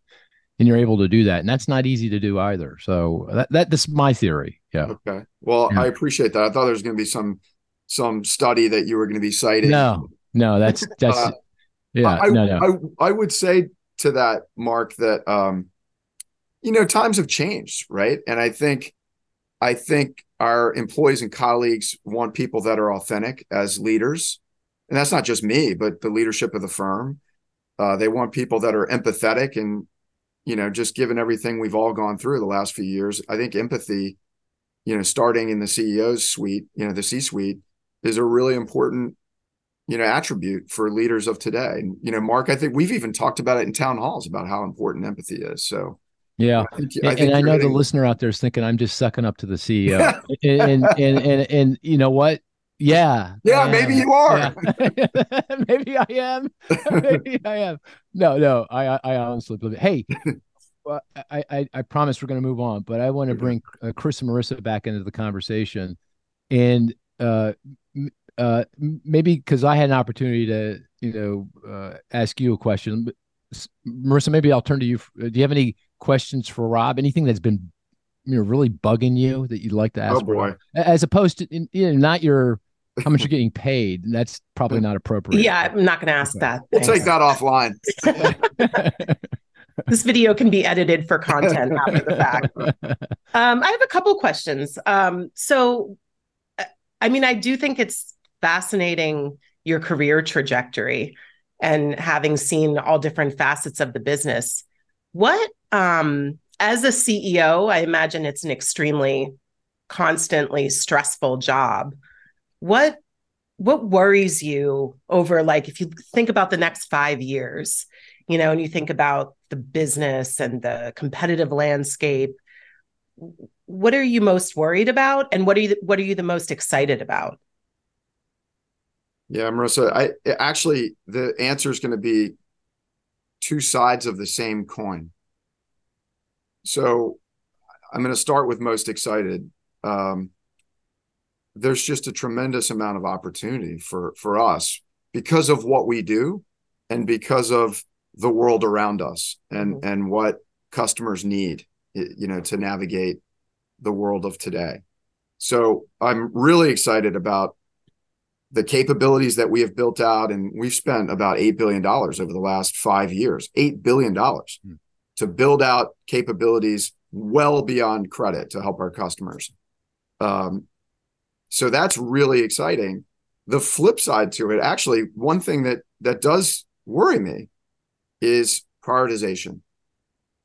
and you're able to do that. And that's not easy to do either. So that, that that's my theory. Yeah. Okay. Well, yeah. I appreciate that. I thought there was going to be some some study that you were going to be citing. No, no, that's [laughs] that's uh, yeah. I, no, no. I, I would say to that, Mark, that um, you know, times have changed, right? And I think I think our employees and colleagues want people that are authentic as leaders. And that's not just me, but the leadership of the firm. Uh, they want people that are empathetic and, you know, just given everything we've all gone through the last few years, I think empathy, you know, starting in the CEO's suite, you know, the C suite is a really important, you know, attribute for leaders of today. And, you know, Mark, I think we've even talked about it in town halls about how important empathy is. So, yeah, I think, I and, I know the listener out there is thinking I'm just sucking up to the [laughs] CEO, and, and, and and and you know what? Yeah, yeah, maybe you are. Yeah. [laughs] maybe I am. [laughs] maybe I am. No, no, I I honestly believe. It. Hey, well, I, I I promise we're going to move on, but I want to bring uh, Cris and Marisa back into the conversation, and uh, uh, maybe because I had an opportunity to you know uh, ask you a question, Marisa. Maybe I'll turn to you. Do you have any questions for Rob? Anything that's been you know really bugging you that you'd like to ask? Oh boy! As opposed to you know, not your how much you're getting paid. That's probably not appropriate. Yeah, I'm not going to ask okay. that. We'll take that offline. [laughs] this video can be edited for content after the fact. [laughs] Um, I have a couple questions. Um, so, uh, I mean, I do think it's fascinating your career trajectory and having seen all different facets of the business. What, um, as a CEO, I imagine it's an extremely constantly stressful job. What what worries you over like if you think about the next 5 years, you know, and you think about the business and the competitive landscape, what are you most worried about and what are you what are you the most excited about? Yeah, Marisa, I actually the answer is going to be two sides of the same coin. So I'm going to start with most excited. Um, there's just a tremendous amount of opportunity for for us because of what we do and because of the world around us and mm-hmm. and what customers need you know to navigate the world of today so i'm really excited about the capabilities that we have built out and we've spent about $8 billion over the last five years $8 billion hmm. To build out capabilities well beyond credit to help our customers. Um, so that's really exciting. The flip side to it actually one thing that that does worry me is prioritization.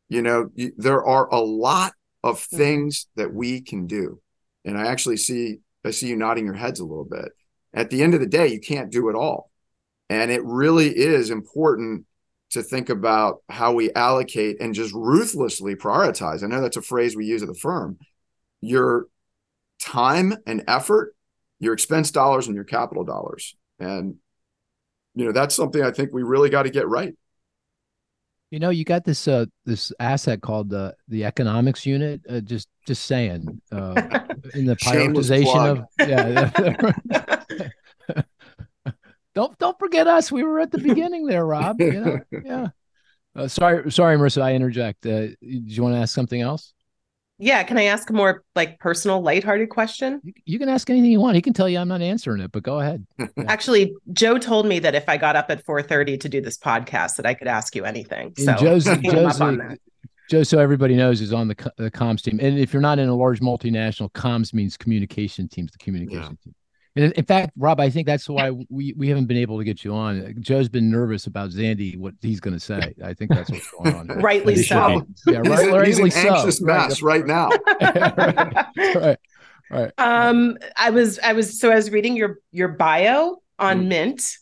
You know you, there are a lot of things that we can do. And i actually see i see you nodding your heads a little bit. At the end of the day, you can't do it all. And it really is important to think about how we allocate and just ruthlessly prioritize. I know that's a phrase we use at the firm. Your time and effort, your expense dollars and your capital dollars. And you know, that's something I think we really got to get right. You know, you got this uh this asset called the the economics unit. Uh, just just saying, uh, [laughs] in the prioritization of yeah. [laughs] don't don't forget us. We were at the [laughs] beginning there, Rob. You [laughs] know? yeah. Uh, sorry, sorry, Marisa. I interject. Uh, do you want to ask something else? Yeah, can I ask a more like personal, lighthearted question? You, you, can ask anything you want. He can tell you I'm not answering it, but go ahead. Yeah. [laughs] Actually, Joe told me that if I got up at 4:30 to do this podcast, that I could ask you anything. So Joe's, Joe's Joe, so everybody knows, is on the, the comms team. And if you're not in a large multinational, comms means communication teams, the communication yeah. team. And in fact, Rob, I think that's why we, we haven't been able to get you on. Joe's been nervous about Zandi, what he's going to say. I think that's what's going on. rightly so. Yeah, right, he's, rightly he's an so. anxious mess right, right now. [laughs] right. right. Right. Um, I was I was so I was reading your your bio on mm. Mint,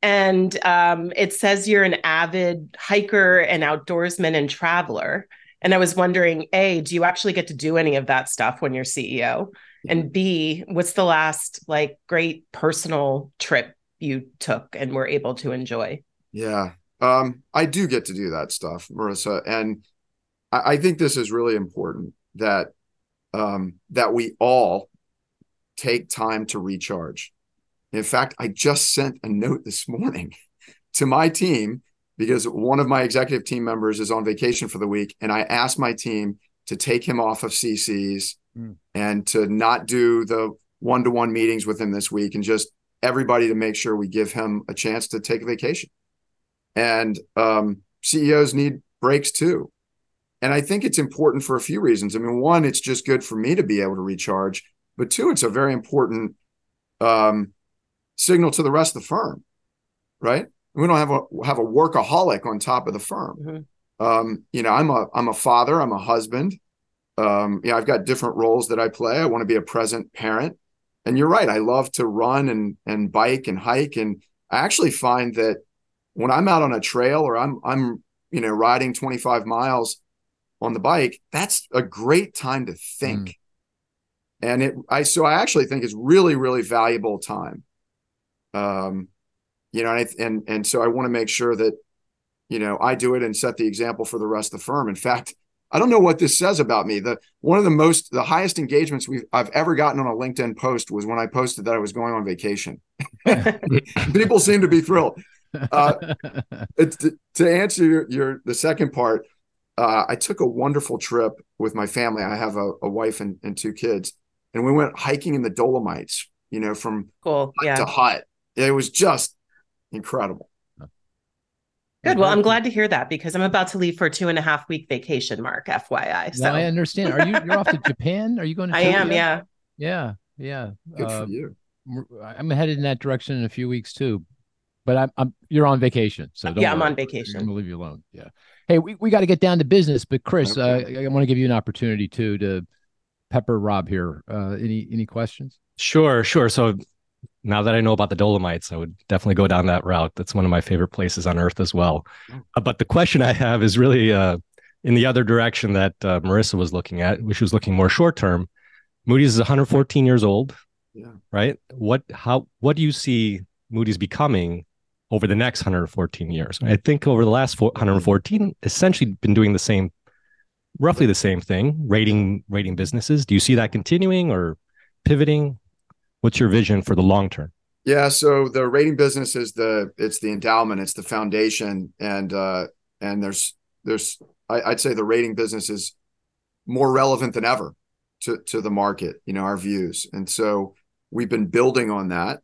and um, it says you're an avid hiker and outdoorsman and traveler. And I was wondering, a, do you actually get to do any of that stuff when you're CEO? And b what's the last like great personal trip you took and were able to enjoy? Yeah. Um i do get to do that stuff marisa and i, I think this is really important that um that we all take time to recharge. In fact i just sent a note this morning [laughs] to my team because one of my executive team members is on vacation for the week and i asked my team to take him off of cc's mm. And to not do the one to one meetings with him this week and just everybody to make sure we give him a chance to take a vacation. And um, CEOs need breaks too. And I think it's important for a few reasons. I mean, one, it's just good for me to be able to recharge, but two, it's a very important um, signal to the rest of the firm, right? We don't have a have a workaholic on top of the firm. Mm-hmm. Um, you know, I'm a I'm a father, I'm a husband, um, you know, I've got different roles that I play. I want to be a present parent. And you're right. I love to run and and bike and hike. And I actually find that when I'm out on a trail or I'm I'm you know riding 25 miles on the bike, that's a great time to think. Mm. And it I so I actually think it's really, really valuable time. Um, you know, and I, and and so I want to make sure that, you know, I do it and set the example for the rest of the firm. In fact, I don't know what this says about me. The one of the most the highest engagements we I've ever gotten on a LinkedIn post was when I posted that I was going on vacation. [laughs] People seem to be thrilled. Uh, [laughs] to, to, answer your, your the second part, uh, I took a wonderful trip with my family. I have a, a wife and, and, two kids, and we went hiking in the Dolomites. You know, from cool, hut yeah. to hut. It was just incredible. Good. Well, I'm glad to hear that because I'm about to leave for a two and a half week vacation, Mark, FYI. So no, I understand. Are you you're off to [laughs] Japan? Are you going to I am, yeah. Yeah. Yeah. Good uh, for you. I'm headed in that direction in a few weeks too. But I'm, I'm you're on vacation. So yeah, I'm on vacation. I'm gonna leave you alone. Yeah. Hey, we, we got to get down to business, but Cris, okay. uh, I want to give you an opportunity too to pepper Rob here. Uh, any any questions? Sure, sure. So now that I know about the Dolomites, I would definitely go down that route. That's one of my favorite places on earth as well. Oh. Uh, but the question I have is really uh, in the other direction that uh, Marisa was looking at, which was looking more short term. Moody's is 114 years old, yeah. right? What how what do you see Moody's becoming over the next 114 years? I think over the last 114, essentially been doing the same, roughly the same thing, rating rating businesses. Do you see that continuing or pivoting? What's your vision for the long term? Yeah, so the rating business is the it's the endowment, it's the foundation, and uh, and there's there's I, I'd say the rating business is more relevant than ever to to the market. You know our views, and so we've been building on that.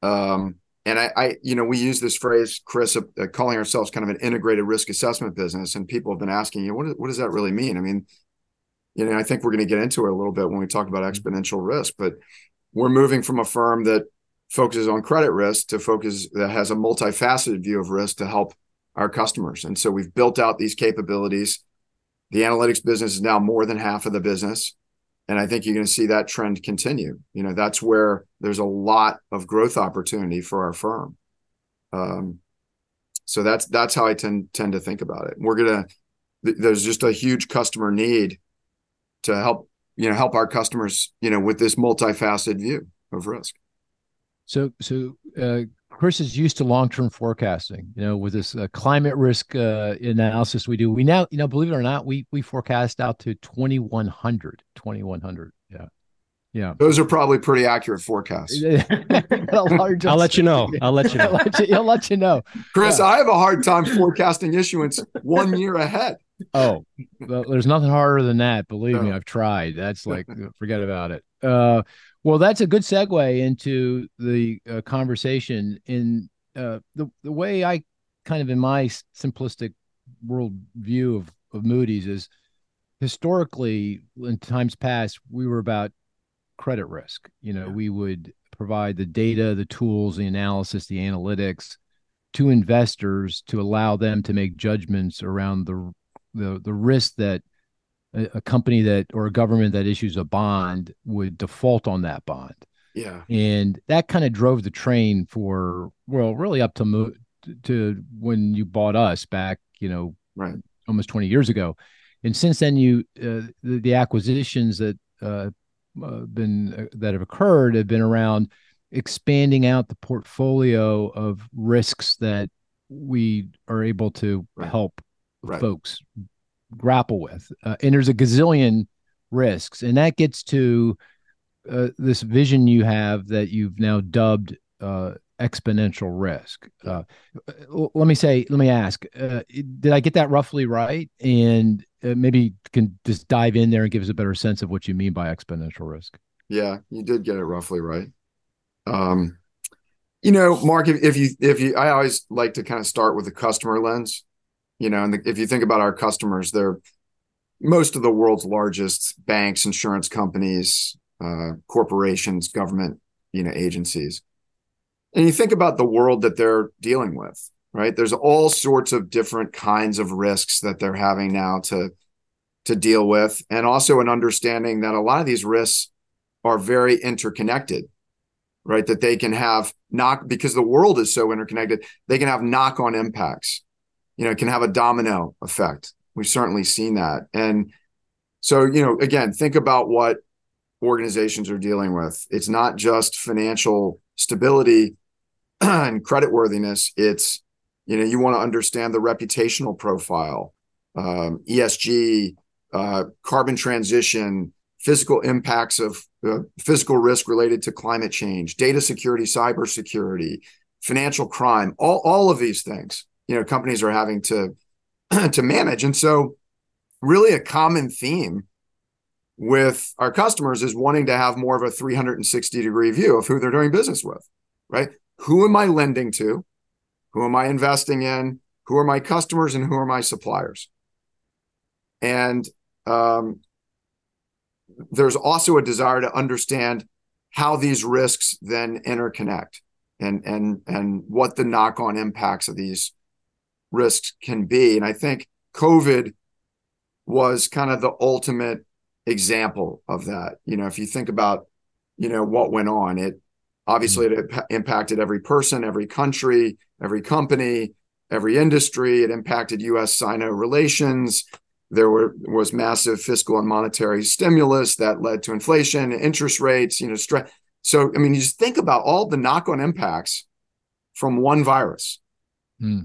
Um, and I, I, you know, we use this phrase, Cris, uh, calling ourselves kind of an integrated risk assessment business, and people have been asking, you know, what, what does that really mean? I mean, you know, I think we're going to get into it a little bit when we talk about exponential risk, but we're moving from a firm that focuses on credit risk to focus that has a multifaceted view of risk to help our customers. And so we've built out these capabilities. The analytics business is now more than half of the business. And I think you're going to see that trend continue. You know, that's where there's a lot of growth opportunity for our firm. Um, so that's that's how I tend tend to think about it. We're gonna there's just a huge customer need to help you know help our customers you know with this multifaceted view of risk. So so uh, cris is used to long-term forecasting you know with this uh, climate risk uh, analysis we do. We now you know believe it or not we we forecast out to 2100 2100 yeah. Yeah. Those are probably pretty accurate forecasts. [laughs] I'll let you know. [laughs] I'll let you know. I'll let you, I'll let you know. Cris yeah. i have a hard time forecasting issuance one year ahead oh, well, there's nothing harder than that. Believe no. me, I've tried. That's like, [laughs] forget about it. Uh, well, that's a good segue into the uh, conversation. In uh, the the way I kind of in my simplistic world view of of Moody's is historically in times past we were about credit risk. You know, yeah. we would provide the data, the tools, the analysis, the analytics to investors to allow them to make judgments around the the the risk that a, a company that or a government that issues a bond would default on that bond. Yeah, and that kind of drove the train for well, really up to to when you bought us back, you know, right, almost twenty years ago, and since then you uh, the, the, acquisitions that uh, uh, been uh, that have occurred have been around expanding out the portfolio of risks that we are able to right. help right. folks grapple with. Uh, and there's a gazillion risks, and that gets to uh, this vision you have that you've now dubbed uh, exponential risk. Uh, let me say, let me ask, uh, did I get that roughly right? And uh, maybe can just dive in there and give us a better sense of what you mean by exponential risk. Yeah, you did get it roughly right. Um, you know, Mark, if, if you if you, I always like to kind of start with the customer lens you know and the, if you think about our customers they're most of the world's largest banks insurance companies uh, corporations government you know agencies. And you think about the world that they're dealing with right? There's all sorts of different kinds of risks that they're having now to to deal with and also an understanding that a lot of these risks are very interconnected right? That they can have knock because the world is so interconnected they can have knock on impacts you know, it can have a domino effect. We've certainly seen that. And so, you know, again, think about what organizations are dealing with. It's not just financial stability [clears throat] and creditworthiness. It's, you know, you want to understand the reputational profile, um, ESG, uh, carbon transition, physical impacts of uh, physical risk related to climate change, data security, cybersecurity, financial crime, all, all of these things you know companies are having to [clears throat] to manage and so really a common theme with our customers is wanting to have more of a 360 degree view of who they're doing business with, right? Who am I lending to? Who am I investing in? Who are my customers and who are my suppliers? And um, there's also a desire to understand how these risks then interconnect and and and what the knock-on impacts of these risks can be. And I think COVID was kind of the ultimate example of that. You know, if you think about, you know, what went on, it obviously it impacted every person, every country, every company, every industry. It impacted U.S. Sino relations. There were was massive fiscal and monetary stimulus that led to inflation, interest rates, you know. So, I mean, you just think about all the knock-on impacts from one virus. Hmm.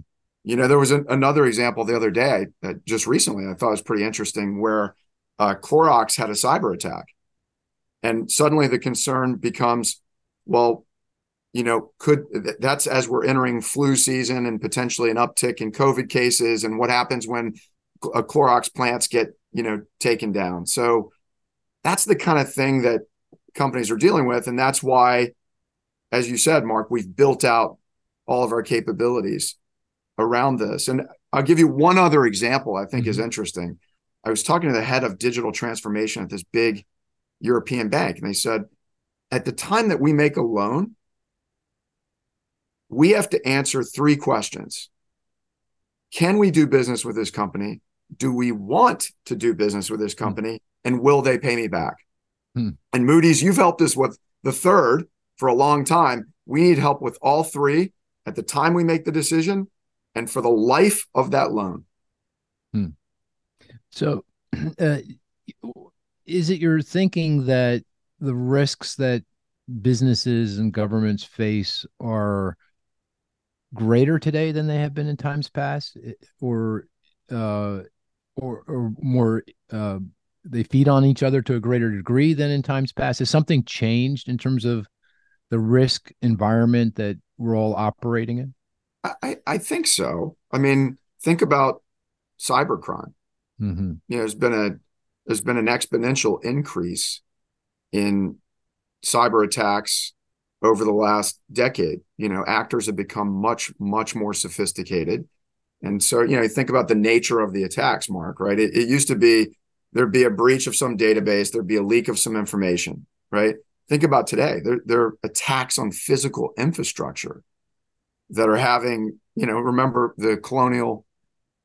You know, there was a, another example the other day that just recently I thought was pretty interesting where uh, Clorox had a cyber attack. And suddenly the concern becomes, well, you know, could that's as we're entering flu season and potentially an uptick in COVID cases, and what happens when uh, Clorox plants get, you know, taken down. So that's the kind of thing that companies are dealing with. And that's why, as you said, Mark, we've built out all of our capabilities around this. And I'll give you one other example I think mm-hmm. is interesting. I was talking to the head of digital transformation at this big European bank, and they said, at the time that we make a loan, we have to answer three questions. Can we do business with this company? Do we want to do business with this hmm. company? And will they pay me back? Hmm. And Moody's, you've helped us with the third for a long time. We need help with all three at the time we make the decision and for the life of that loan. Hmm. So, [clears throat] uh, is it your thinking that the risks that businesses and governments face are greater today than they have been in times past, or uh, or, or more uh, they feed on each other to a greater degree than in times past? Has something changed in terms of the risk environment that we're all operating in? I, I think so. I mean, think about cybercrime. Mm-hmm. You know, there's been a there's been an exponential increase in cyber attacks over the last decade. You know, actors have become much much more sophisticated, and so you know, you think about the nature of the attacks, Mark. Right? It, it used to be there'd be a breach of some database, there'd be a leak of some information. Right? Think about today. There, there are attacks on physical infrastructure that are having, you know, remember the colonial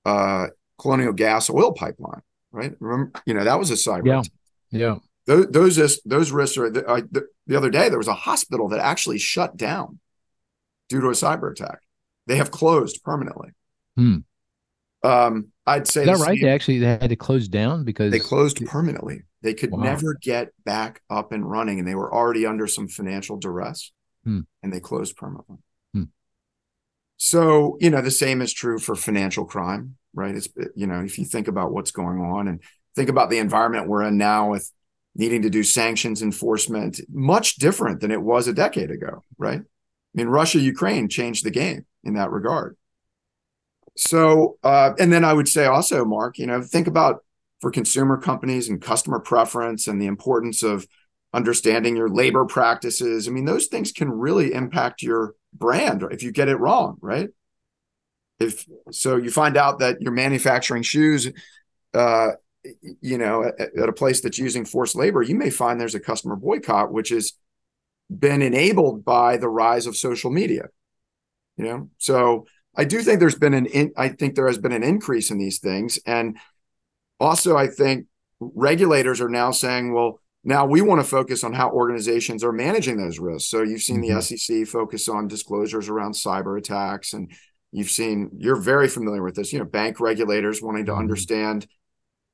uh colonial gas oil pipeline, right? Remember, you know, that was a cyber. Yeah. Yeah. Those those those risks are the, uh, the, the other day there was a hospital that actually shut down due to a cyber attack. They have closed permanently. Hmm. Um, I'd say is that right? Same, they actually they had to close down because they closed permanently. They could wow. never get back up and running, and they were already under some financial duress, hmm. and they closed permanently. So, you know, the same is true for financial crime, right? It's, you know, if you think about what's going on and think about the environment we're in now with needing to do sanctions enforcement, much different than it was a decade ago, right? I mean, Russia, Ukraine changed the game in that regard. So, uh, and then I would say also, Mark, you know, think about for consumer companies and customer preference and the importance of understanding your labor practices. I mean, those things can really impact your brand if you get it wrong, right? If so, you find out that you're manufacturing shoes, uh, you know, at, at a place that's using forced labor, you may find there's a customer boycott, which has been enabled by the rise of social media. You know, so I do think there's been an in, I think there has been an increase in these things, and also I think regulators are now saying, well, now we want to focus on how organizations are managing those risks. So you've seen mm-hmm. the SEC focus on disclosures around cyber attacks, and you've seen you're very familiar with this. You know, bank regulators wanting to mm-hmm. understand,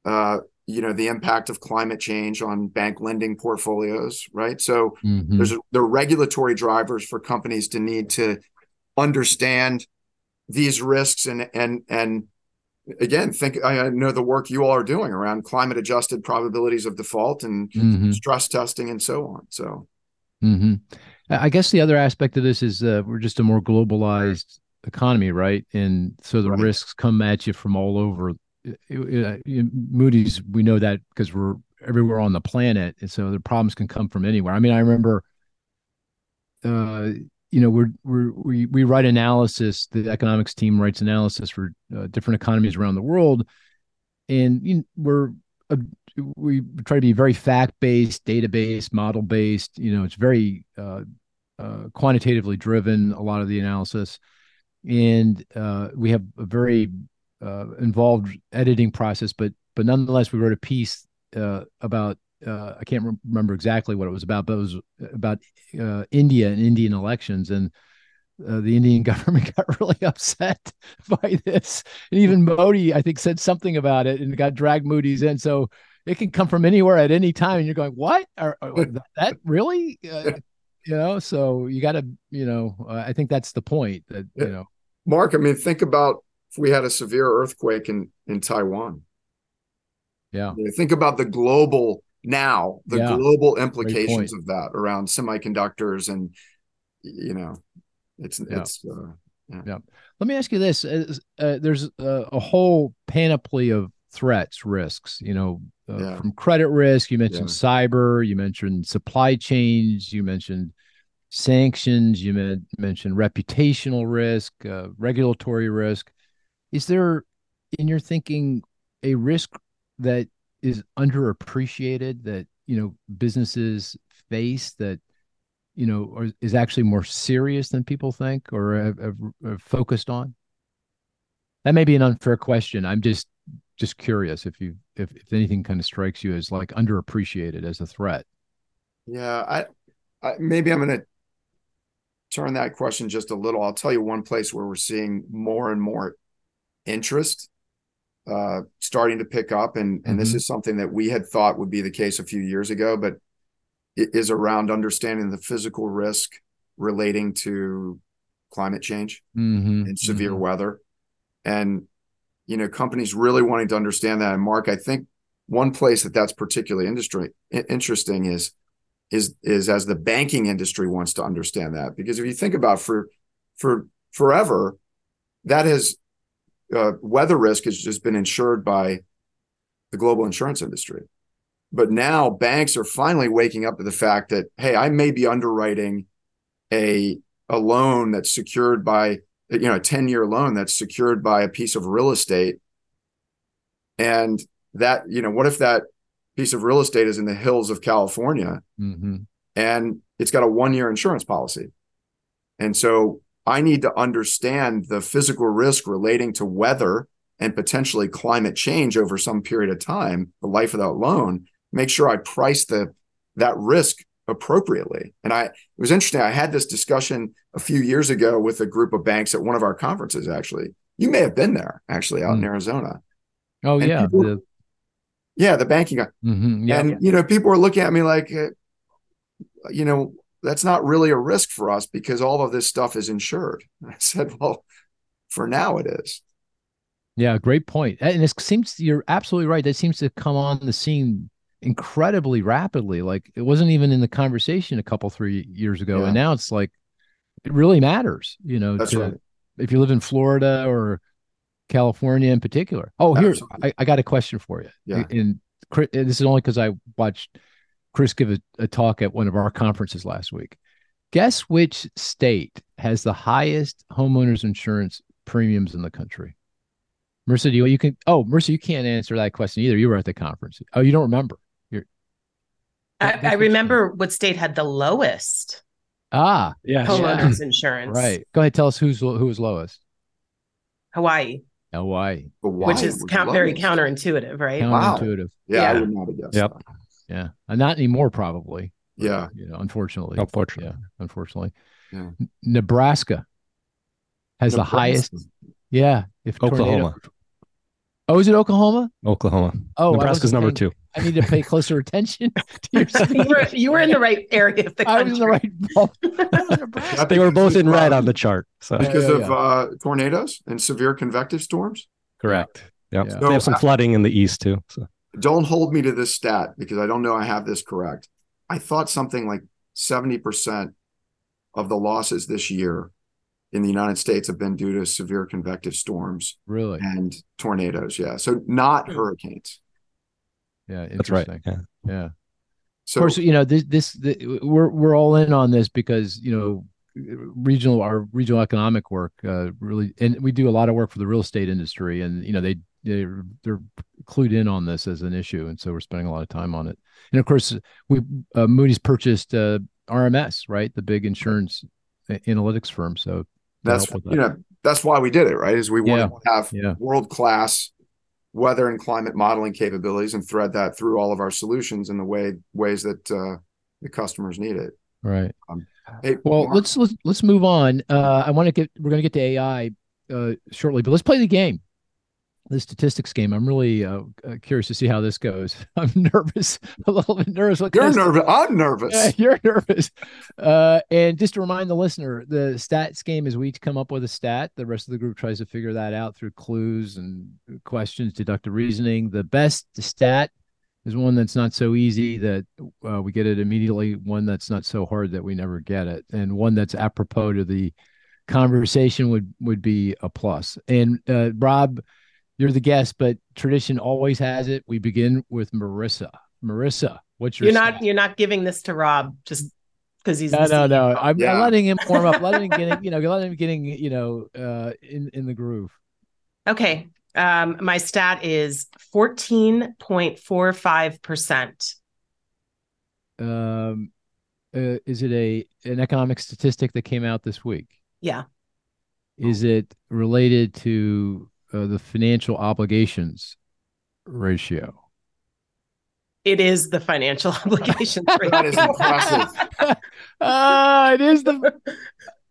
uh, you know, the impact of climate change on bank lending portfolios, right? So mm-hmm. there's a, there are regulatory drivers for companies to need to understand these risks and and and again, think I know the work you all are doing around climate adjusted probabilities of default and mm-hmm. stress testing and so on. So, mm-hmm. I guess the other aspect of this is uh, we're just a more globalized economy, right? And so the right. risks come at you from all over Moody's, we know that because we're everywhere on the planet, and so the problems can come from anywhere. I mean, I remember, uh, you know, we're, we're we we write analysis. The economics team writes analysis for uh, different economies around the world, and you know, we're uh, we try to be very fact based, data based, model based. You know, it's very uh, uh, quantitatively driven. A lot of the analysis, and uh, we have a very uh, involved editing process. But but nonetheless, we wrote a piece uh, about uh, I can't re- remember exactly what it was about, but it was about uh, India and Indian elections, and uh, the Indian [laughs] government got really upset [laughs] by this, and even Modi, I think, said something about it and got dragged Moody's in. So it can come from anywhere at any time, and you're going, "What? Are, are that [laughs] really?" Uh, you know, so you got to, you know, uh, I think that's the point that you know. Mark, I mean, think about if we had a severe earthquake in in Taiwan. Yeah. You know, think about the global now, the yeah. global implications of that around semiconductors and you know, it's yeah. it's uh, yeah. yeah. Let me ask you this: uh, There's a, a, whole panoply of threats, risks. You know, uh, yeah. from credit risk. You mentioned cyber. You mentioned supply chains. You mentioned sanctions. You mentioned reputational risk, uh, regulatory risk. Is there, in your thinking, a risk that is underappreciated that you know businesses face that you know is actually more serious than people think or have, have, have focused on? That may be an unfair question. I'm just just curious if you if, if anything kind of strikes you as like underappreciated as a threat. Yeah i, I maybe i'm going to turn that question just a little. I'll tell you one place where we're seeing more and more interest uh, starting to pick up, and and mm-hmm. this is something that we had thought would be the case a few years ago, but it is around understanding the physical risk relating to climate change mm-hmm. and severe mm-hmm. weather, and you know companies really wanting to understand that. And Mark, I think one place that that's particularly industry interesting is is is as the banking industry wants to understand that because if you think about for for forever that has uh, weather risk has just been insured by the global insurance industry. But now banks are finally waking up to the fact that, hey, I may be underwriting a, a loan that's secured by, you know, a 10 year loan that's secured by a piece of real estate. And that, you know, what if that piece of real estate is in the hills of California mm-hmm. and it's got a one year insurance policy? And so I need to understand the physical risk relating to weather and potentially climate change over some period of time, the life of that loan, make sure I price the that risk appropriately. And I it was interesting. I had this discussion a few years ago with a group of banks at one of our conferences, actually. You may have been there actually out mm. in Arizona. Oh, and yeah. People, the... Yeah, the banking. Mm-hmm, yeah, and, yeah. you know, people were looking at me like, you know, that's not really a risk for us because all of this stuff is insured. [laughs] I said, well, for now it is. Yeah, great point. And it seems you're absolutely right. That seems to come on the scene incredibly rapidly. Like it wasn't even in the conversation a couple three years ago, yeah. and now it's like it really matters. You know, to, right. if you live in Florida or California in particular. Oh, here I, I, got a question for you. Yeah. And this is only because I watched Cris give a, a talk at one of our conferences last week. Guess which state has the highest homeowners insurance premiums in the country? Marisa, you, you can. Oh, Marisa, you can't answer that question either. You were at the conference. Oh, you don't remember? You're. I, I remember what state had the lowest. Ah, yeah, homeowners yeah. insurance. Right. Go ahead. Tell us who's who was lowest. Hawaii. Hawaii. Hawaii which is count, very counterintuitive, right? Counterintuitive. Wow. Yeah, yeah, I would not have guessed. Yep. That. Yeah, uh, not anymore, probably. Yeah, you know, unfortunately. Unfortunately, yeah, unfortunately. Yeah. Nebraska has Nebraska. the highest. Yeah, if Oklahoma. Tornado... Oh, is it Oklahoma? Oklahoma. Oh, Nebraska's number two. I need to pay closer attention [laughs] to your [laughs] you, were, you were in the right area of the country. I was in the right. [laughs] they were both in red on the chart. So because yeah, yeah, of uh, tornadoes and severe convective storms. Correct. Yep. Yeah. they have some flooding in the east too. So don't hold me to this stat because I don't know I have this correct. I thought something like 70% of the losses this year in the United States have been due to severe convective storms Really? and tornadoes. Yeah, so not Hmm. hurricanes. Yeah, That's right. Yeah. Yeah. So of course, you know this. This the, we're we're all in on this because you know regional our regional economic work uh, really, and we do a lot of work for the real estate industry, and you know they they they're clued in on this as an issue, and so we're spending a lot of time on it. And of course, we uh, Moody's purchased uh, RMS, right, the big insurance analytics firm. So that's with you know that's why we did it, right? Is we Yeah. want to have Yeah. world class weather and climate modeling capabilities and thread that through all of our solutions in the way ways that uh, the customers need it. right. Hey, Well, Mark, let's let's let's move on. Uh, I want to get we're going to get to AI uh, shortly, but let's play the game, the statistics game. I'm really uh, uh, curious to see how this goes. [laughs] I'm nervous, [laughs] a little bit nervous. What you're nervous. I'm nervous. Yeah, [laughs] you're nervous. Uh, and just to remind the listener, the stats game is we each come up with a stat. The rest of the group tries to figure that out through clues and questions, deductive reasoning. The best stat is one that's not so easy that uh, we get it immediately. One that's not so hard that we never get it, and one that's apropos to the conversation would would be a plus. And uh, Rob, you're the guest, but tradition always has it. We begin with Marisa. Marisa, what's your You're not stat? you're not giving this to Rob just because he's No, the no, CEO. no. I'm, Yeah. I'm letting him warm up, [laughs] letting him getting, you know, letting him getting, you know, uh, in in the groove. Okay. Um, my stat is 14.45%. Um, uh, is it a an economic statistic that came out this week? Yeah. Is it related to uh, the financial obligations ratio? It is the financial [laughs] obligations rate. [laughs] That is impressive. [laughs] Ah, it is the.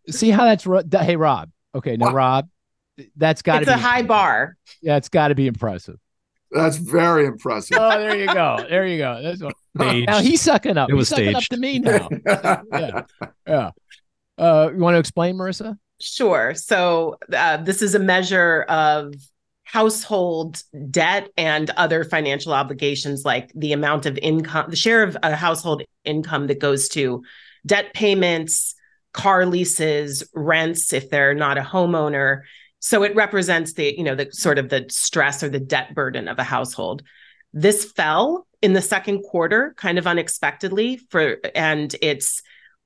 See how that's ro- hey Rob. Okay, now Wow. Rob, that's got to it's be a high impressive. bar. Yeah, it's got to be impressive. That's very impressive. Oh, there you go. There you go. That's what, now he's sucking up. It was he's sucking up staged. to me now. Yeah. Yeah. Uh, you want to explain, Marisa? Sure. So uh, this is a measure of household debt and other financial obligations, like the amount of income, the share of a household income that goes to debt payments, car leases, rents if they're not a homeowner. So it represents the, you know, the sort of the stress or the debt burden of a household. This fell in the second quarter, kind of unexpectedly, for and it's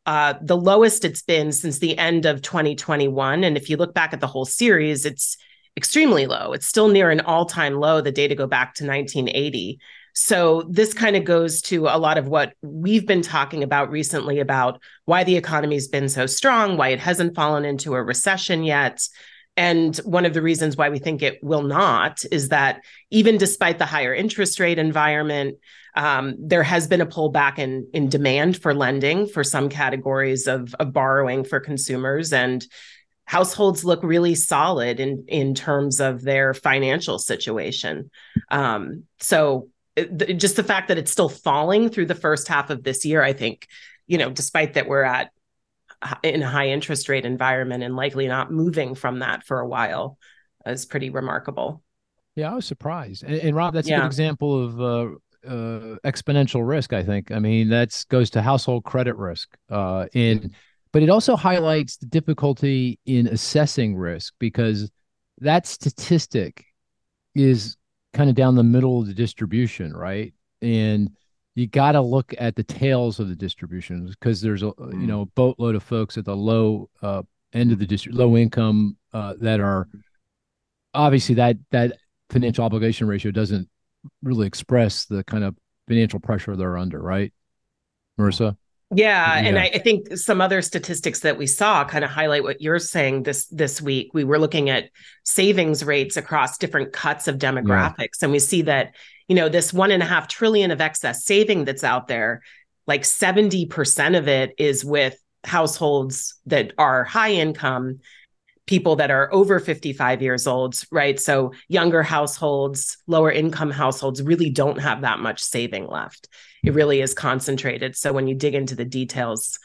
uh, the lowest it's been since the end of 2021. And if you look back at the whole series, it's extremely low. It's still near an all time low. The data go back to 1980. So this kind of goes to a lot of what we've been talking about recently about why the economy's been so strong, why it hasn't fallen into a recession yet. And one of the reasons why we think it will not is that even despite the higher interest rate environment, um, there has been a pullback in in demand for lending for some categories of of borrowing for consumers, and households look really solid in in terms of their financial situation. Um, so just the fact that it's still falling through the first half of this year, I think, you know, despite that we're at in a high interest rate environment and likely not moving from that for a while, is pretty remarkable. Yeah, I was surprised. And, and Rob, that's a Yeah. good example of uh, uh, exponential risk. I think. I mean, that goes to household credit risk. Uh, in, but it also highlights the difficulty in assessing risk because that statistic is kind of down the middle of the distribution, right? And you got to look at the tails of the distribution because there's a you know a boatload of folks at the low uh, end of the district, low income uh, that are obviously that that financial obligation ratio doesn't really express the kind of financial pressure they're under, right, Marisa? Yeah, and I, I think some other statistics that we saw kind of highlight what you're saying this this week. We were looking at savings rates across different cuts of demographics, and we see that you know this one and a half trillion of excess saving that's out there, like seventy percent of it is with households that are high income, people that are over 55 years old, right? So younger households, lower income households really don't have that much saving left. It really is concentrated. So when you dig into the details,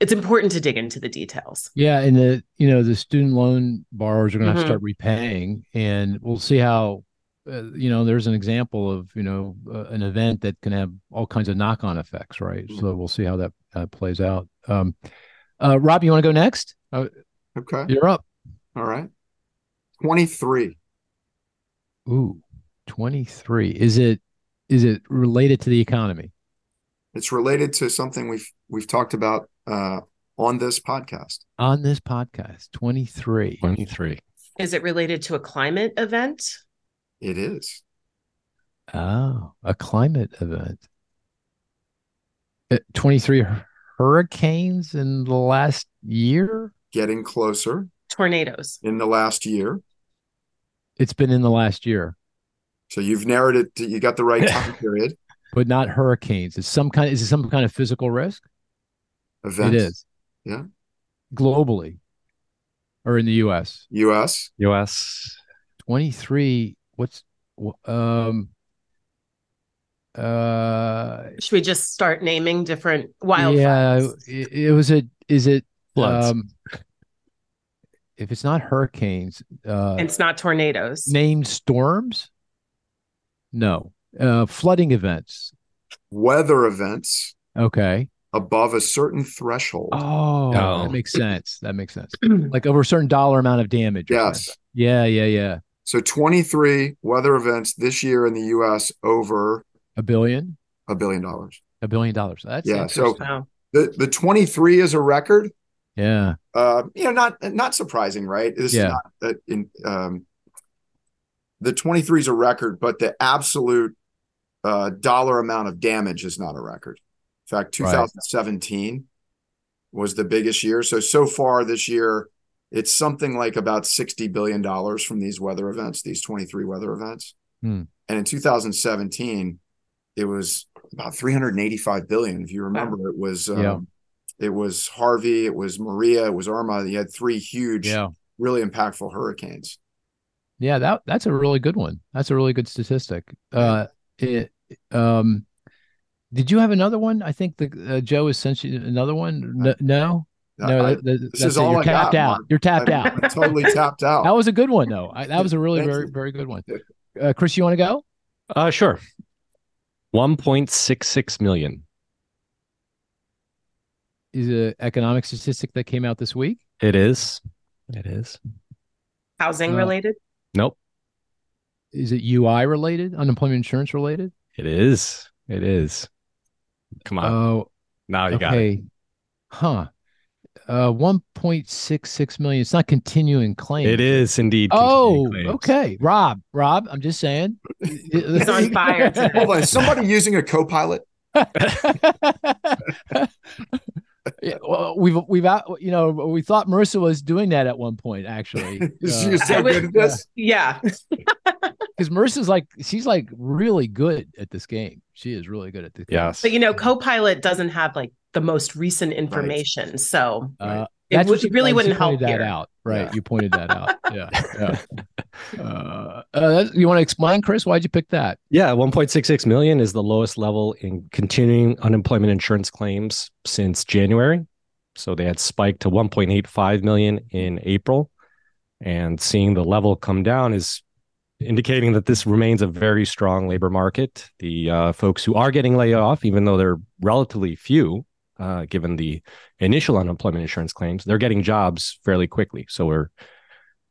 it's important to dig into the details. Yeah, and the you know the student loan borrowers are going to have Mhm. to start repaying, and we'll see how. Uh, you know, there's an example of you know uh, an event that can have all kinds of knock-on effects, right? So we'll see how that uh, plays out. Um, uh, Rob, you want to go next? Uh, Okay. You're up. All right. 23. Ooh, 23. Is it is it related to the economy? It's related to something we've we've talked about uh, on this podcast. On this podcast, 23. 23. Is it related to a climate event? It is. Oh, a climate event. Uh, 23 hurricanes in the last year? Getting closer Tornadoes. in the last year. It's been in the last year, So you've narrowed it. To, you got the right time [laughs] period. but not hurricanes. It's some kind is it some kind of physical risk? Event. It is. Yeah. Globally or in the US. U.S. US. 23 what's um uh Should we just start naming different wildfires? yeah it, it was a is it Floods. um if it's not hurricanes uh it's not tornadoes. named storms no uh flooding events Weather events okay above a certain threshold. oh Oh. that makes sense that makes sense [clears throat] like over a certain dollar amount of damage yes. something. yeah yeah yeah So 23 weather events this year in the U.S. over a billion a billion dollars. a billion dollars that's Yeah, so- Wow. The the 23 is a record. yeah Uh, you know, not not surprising, right? This Yeah. is not that in um, the 23 is a record, but the absolute uh, dollar amount of damage is not a record. In fact, Right. 2017 was the biggest year. So so far this year, it's something like about 60 billion dollars from these weather events, these 23 weather events. Hmm. And in 2017, it was about 385 billion. If you remember, it was um, Yeah. it was Harvey, it was Maria, it was Irma. You had three huge, yeah really impactful hurricanes. Yeah, that that's a really good one. That's a really good statistic. Uh, it, um, did you have another one? I think the uh, Joe has sent you another one. No, no, no. I- that- that- this that's is it. all You're I tapped got, out. Mark. You're tapped I'm- out. I'm [laughs] totally tapped out. That was a good one, though. I, that was a really very you. very good one. Uh, Cris, you want to go? Uh, sure. 1.66 million. Is an economic statistic that came out this week? It is. It is. Housing Uh, related. Nope. Is it UI related? Unemployment insurance related? It is. It is. Come on. Oh, now you got it. okay. Huh. Uh, one point six six million. It's not continuing claims. It is indeed. Oh, claims. okay. Rob, Rob, I'm just saying. [laughs] He's on fire. [laughs] Hold on, is somebody using a co-pilot? [laughs] Yeah, well, we've we've out, you know we thought Marisa was doing that at one point actually Is she so I would- good at this? Yeah. because Marisa's like she's like really good at this game. She is really good at this. game. Yes. But you know, Copilot doesn't have like the most recent information. So Uh, It that's would- really you wouldn't pointed help that here. out, right? Yeah. You pointed that out. [laughs] Yeah. yeah. Uh, uh, you want to explain, Cris? Why'd you pick that? Yeah, 1.66 million is the lowest level in continuing unemployment insurance claims since January. So they had spiked to 1.85 million in April. And seeing the level come down is indicating that this remains a very strong labor market. The uh, folks who are getting laid off, even though they're relatively few, uh, given the initial unemployment insurance claims, they're getting jobs fairly quickly. So we're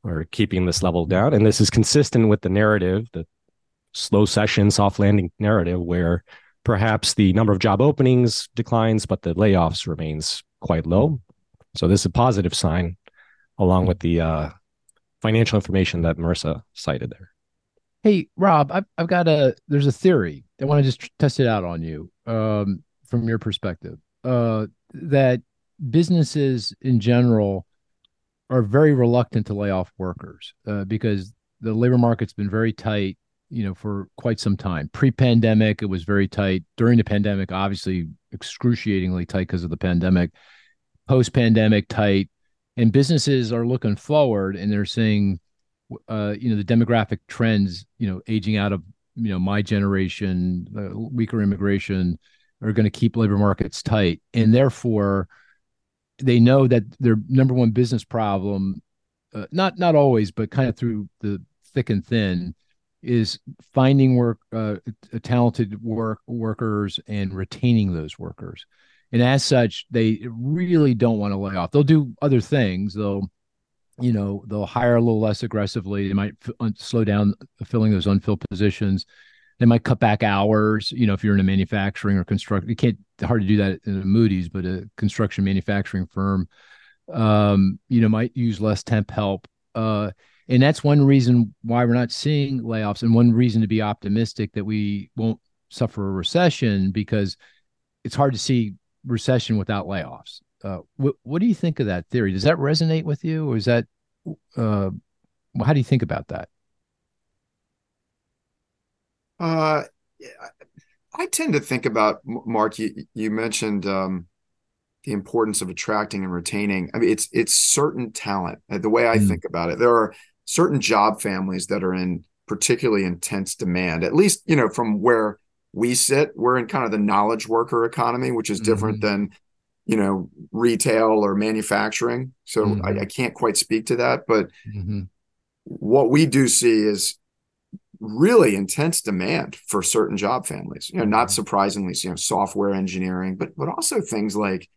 we're keeping this level down, and this is consistent with the narrative, the slowcession, soft landing narrative, where perhaps the number of job openings declines, but the layoffs remains quite low. So this is a positive sign, along with the uh, financial information that Marisa cited there. Hey, Rob, I've I've got a there's a theory. I want to just test it out on you um, from your perspective. Uh, that businesses in general are very reluctant to lay off workers uh, because the labor market's been very tight, you know, for quite some time. Pre-pandemic, it was very tight. During the pandemic, obviously excruciatingly tight because of the pandemic. Post-pandemic, tight, and businesses are looking forward and they're saying uh, you know, the demographic trends, you know, aging out of, you know, my generation, uh, weaker immigration are going to keep labor markets tight. And therefore, they know that their number one business problem, uh, not not always, but kind of through the thick and thin, is finding work, uh, talented work workers and retaining those workers. And as such, they really don't want to lay off. They'll do other things. They'll you know they'll hire a little less aggressively they might f- slow down filling those unfilled positions they might cut back hours you know if you're in a manufacturing or construction you can't hard to do that in a moody's but a construction manufacturing firm um, you know might use less temp help. Uh, and that's one reason why we're not seeing layoffs and one reason to be optimistic that we won't suffer a recession because it's hard to see recession without layoffs. Uh, what, what do you think of that theory? Does that resonate with you or is that uh, how do you think about that uh, I tend to think about Mark. You, you mentioned um, the importance of attracting and retaining. I mean, it's it's certain talent. Uh, the way I mm. think about it, there are certain job families that are in particularly intense demand. At least you know from where we sit, we're in kind of the knowledge worker economy, which is different mm-hmm. than you know retail or manufacturing. So mm-hmm. I, I, can't quite speak to that, but mm-hmm. what we do see is really intense demand for certain job families. You know, not mm-hmm. surprisingly, you know, software engineering, but but also things like,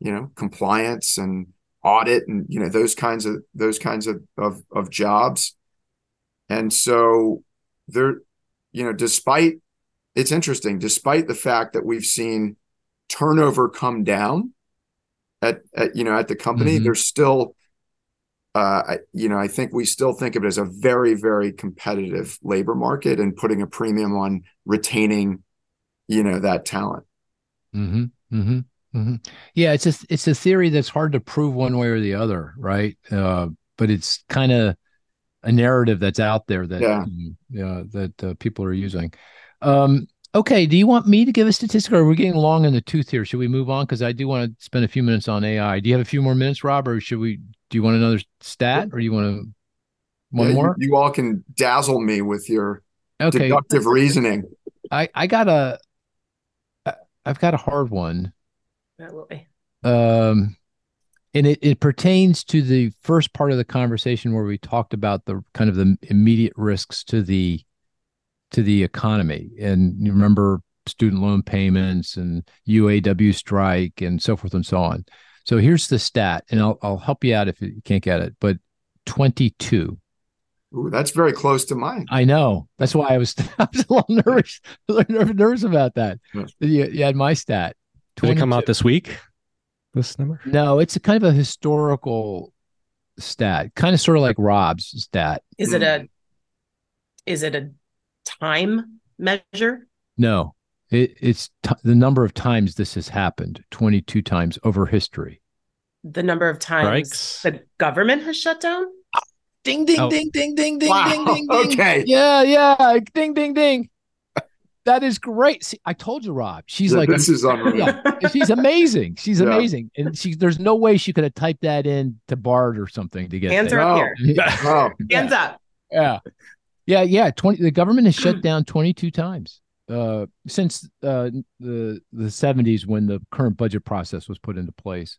you know, compliance and audit and you know those kinds of those kinds of of, of jobs. And so there, you know, despite it's interesting, despite the fact that we've seen turnover come down at, at you know at the company, mm-hmm. there's still uh, I, you know, I think we still think of it as a very, very competitive labor market and putting a premium on retaining, you know, that talent. Mm-hmm, mm-hmm, mm-hmm. Yeah, it's a it's a theory that's hard to prove one way or the other, right? Uh, but it's kind of a narrative that's out there that yeah, yeah that uh, people are using. Um, okay, do you want me to give a statistic, or are we getting long in the tooth here? Should we move on? Because I do want to spend a few minutes on AI. Do you have a few more minutes, Rob, or should we do you want another stat or do you want to one yeah, more? You, you, all can dazzle me with your okay. deductive reasoning. I I got a I've got a hard one. Um and it, it pertains to the first part of the conversation where we talked about the kind of the immediate risks to the to the economy. And you remember student loan payments and UAW strike and so forth and so on. So here's the stat, and I'll I'll help you out if you can't get it. But 22. Ooh, that's very close to mine. I know. That's why I was [laughs] I was a little nervous, a little nervous about that. Yeah. You, you had my stat. 22. Did it come out this week? This number? No, it's a kind of a historical stat, kind of sort of like Rob's stat. Is it a hmm. is it a time measure? No, it, it's t- the number of times this has happened 22 times over history. The number of times Strikes. the government has shut down? Ding, ding, oh. ding, ding, ding, ding, wow. ding, ding, ding. Okay. Yeah, yeah. Ding, ding, ding. That is great. See, I told you, Rob. She's yeah, like, this is unreal. Yeah, she's amazing. She's yeah. amazing, and she. There's no way she could have typed that in to Bard or something to get hands there. are up here. [laughs] Oh. Hands up. Yeah, yeah, yeah. Twenty. The government has shut [clears throat] down 22 times uh, since uh, the the 70s when the current budget process was put into place.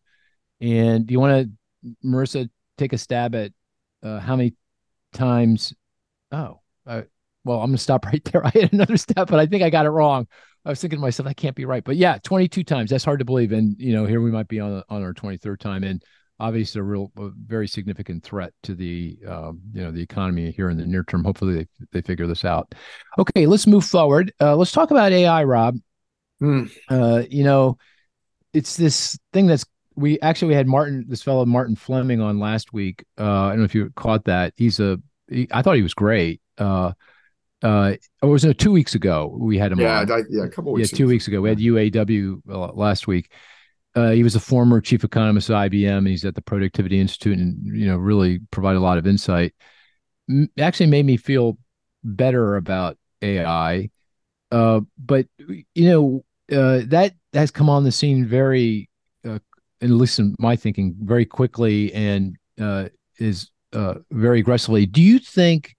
And do you want to, Marisa, take a stab at uh, how many times? Oh, uh, well, I'm going to stop [laughs] right there. I had another step, but I think I got it wrong. I was thinking to myself, I can't be right. But yeah, 22 times. That's hard to believe. And, you know, here we might be on, on our 23rd time. And obviously a real a very significant threat to the um, you know the economy here in the near term hopefully they, they figure this out okay let's move forward uh, let's talk about ai rob mm. uh, you know it's this thing that's we actually we had martin this fellow martin fleming on last week uh, i don't know if you caught that he's a he, I thought he was great uh uh, it was uh, two weeks ago we had him. Yeah, I, yeah, a couple weeks. Yeah, two ago. weeks ago we had UAW uh, last week, uh, he was a former chief economist at IBM, and he's at the Productivity Institute, and you know really provide a lot of insight. M- actually, made me feel better about AI. Uh, but you know uh, that has come on the scene very, uh, at least in my thinking, very quickly, and uh, is uh, very aggressively. Do you think?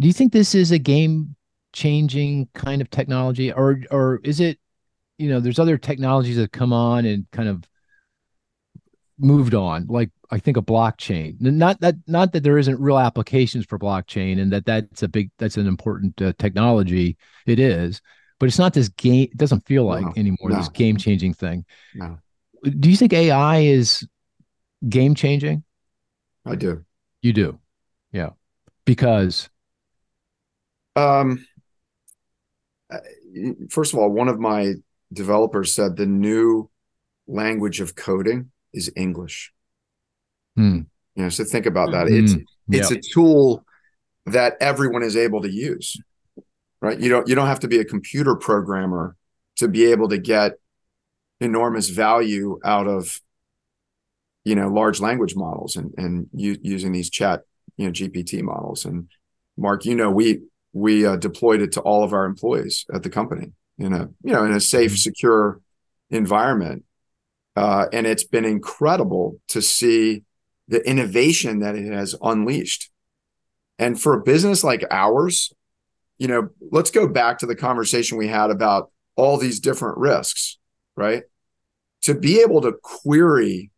Do you think this is a game changing kind of technology, or or is it you know, there's other technologies that come on and kind of moved on, like I think a blockchain. Not that not that there isn't real applications for blockchain, and that that's a big that's an important uh, technology. It is, but it's not this game. It doesn't feel like no, anymore no. this game changing thing. No. Do you think AI is game changing? I do. You do. Yeah. Because um first of all, one of my developers said the new language of coding is English. Hmm. You know, so think about that. Mm, It's yep. it's a tool that everyone is able to use. Right? You don't you don't have to be a computer programmer to be able to get enormous value out of you know large language models and and u- using these chat you know GPT models and Mark you know we we uh, deployed it to all of our employees at the company in a you know in a safe secure environment. Uh, and it's been incredible to see the innovation that it has unleashed. And for a business like ours you know let's go back to the conversation we had about all these different risks right? To be able to query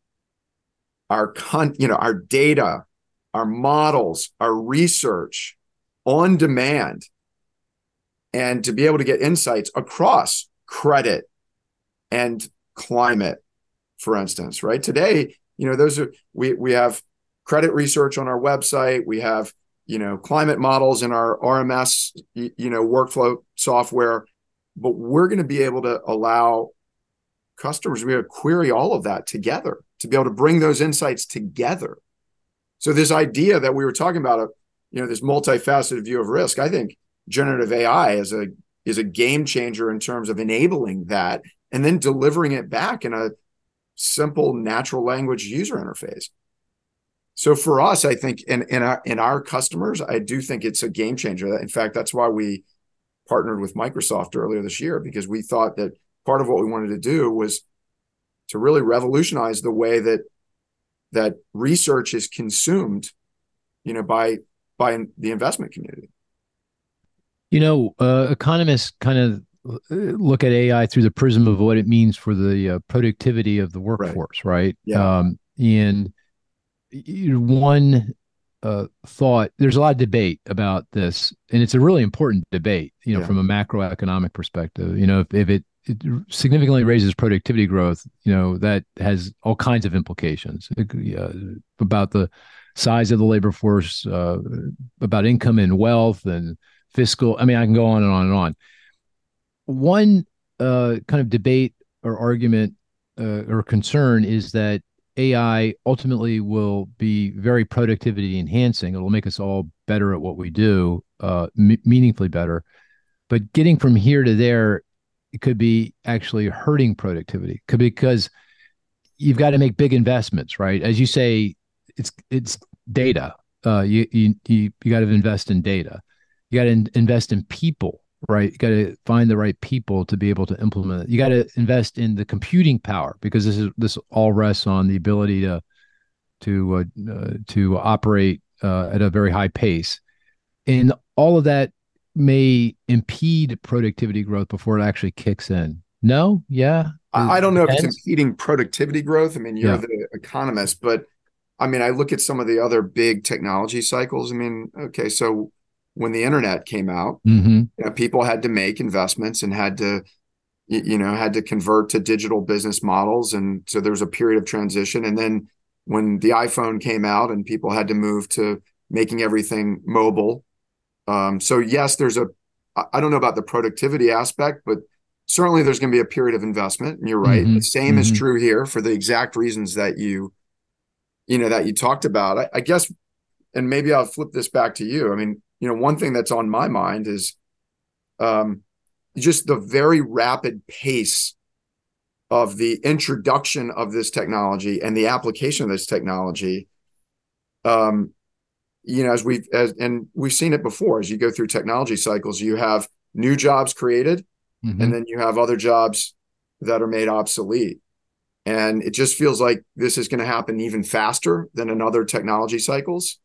our con you know our data our models our research on demand and to be able to get insights across credit and climate for instance right? Today you know those are we we have credit research on our website. We have you know climate models in our rms you know workflow software. But we're going to be able to allow customers to be able to query all of that together to be able to bring those insights together. So this idea that we were talking about a you know this multifaceted view of risk i think generative ai is a is a game changer in terms of enabling that and then delivering it back in a simple natural language user interface. So for us i think in in our in our customers i do think it's a game changer. In fact that's why we partnered with microsoft earlier this year because we thought that part of what we wanted to do was to really revolutionize the way that that research is consumed you know by by the investment community You know, uh, economists kind of uh, look at AI through the prism of what it means for the uh, productivity of the workforce, right? Yeah. Um, and one uh, thought, there's a lot of debate about this, and it's a really important debate, you know, Yeah. from a macroeconomic perspective. You know, if, if it, it significantly raises productivity growth, you know, that has all kinds of implications uh, about the size of the labor force, uh, about income and wealth and fiscal. I mean, I can go on and on and on. One uh, kind of debate or argument uh, or concern is that AI ultimately will be very productivity enhancing. It'll make us all better at what we do, uh, m- meaningfully better. But getting from here to there, it could be actually hurting productivity. Could because you've got to make big investments, right? As you say, it's it's data. Uh, you you you, you got to invest in data. You got to in, invest in people, right? You got to find the right people to be able to implement it. You got to invest in the computing power because this is this all rests on the ability to to uh, uh, to operate uh, at a very high pace, and all of that may impede productivity growth before it actually kicks in. No, yeah, I, I don't know if it's Depends. impeding productivity growth. I mean, you're Yeah. the economist, but I mean, I look at some of the other big technology cycles. I mean, okay, so when the internet came out, hmm you know, people had to make investments and had to, you know, had to convert to digital business models, and so there was a period of transition. And then when the iPhone came out, and people had to move to making everything mobile. Um, so yes, there's a I don't know about the productivity aspect, but certainly there's going to be a period of investment. And you're right. Mhm, The same is mhm. true here for the exact reasons that you, you know, that you talked about. I, I guess, and maybe I'll flip this back to you. I mean, you know, one thing that's on my mind is, um, just the very rapid pace of the introduction of this technology and the application of this technology. Um, you know, as we've as and we've seen it before, as you go through technology cycles, you have new jobs created, Mhm. and then you have other jobs that are made obsolete. And it just feels like this is going to happen even faster than in other technology cycles.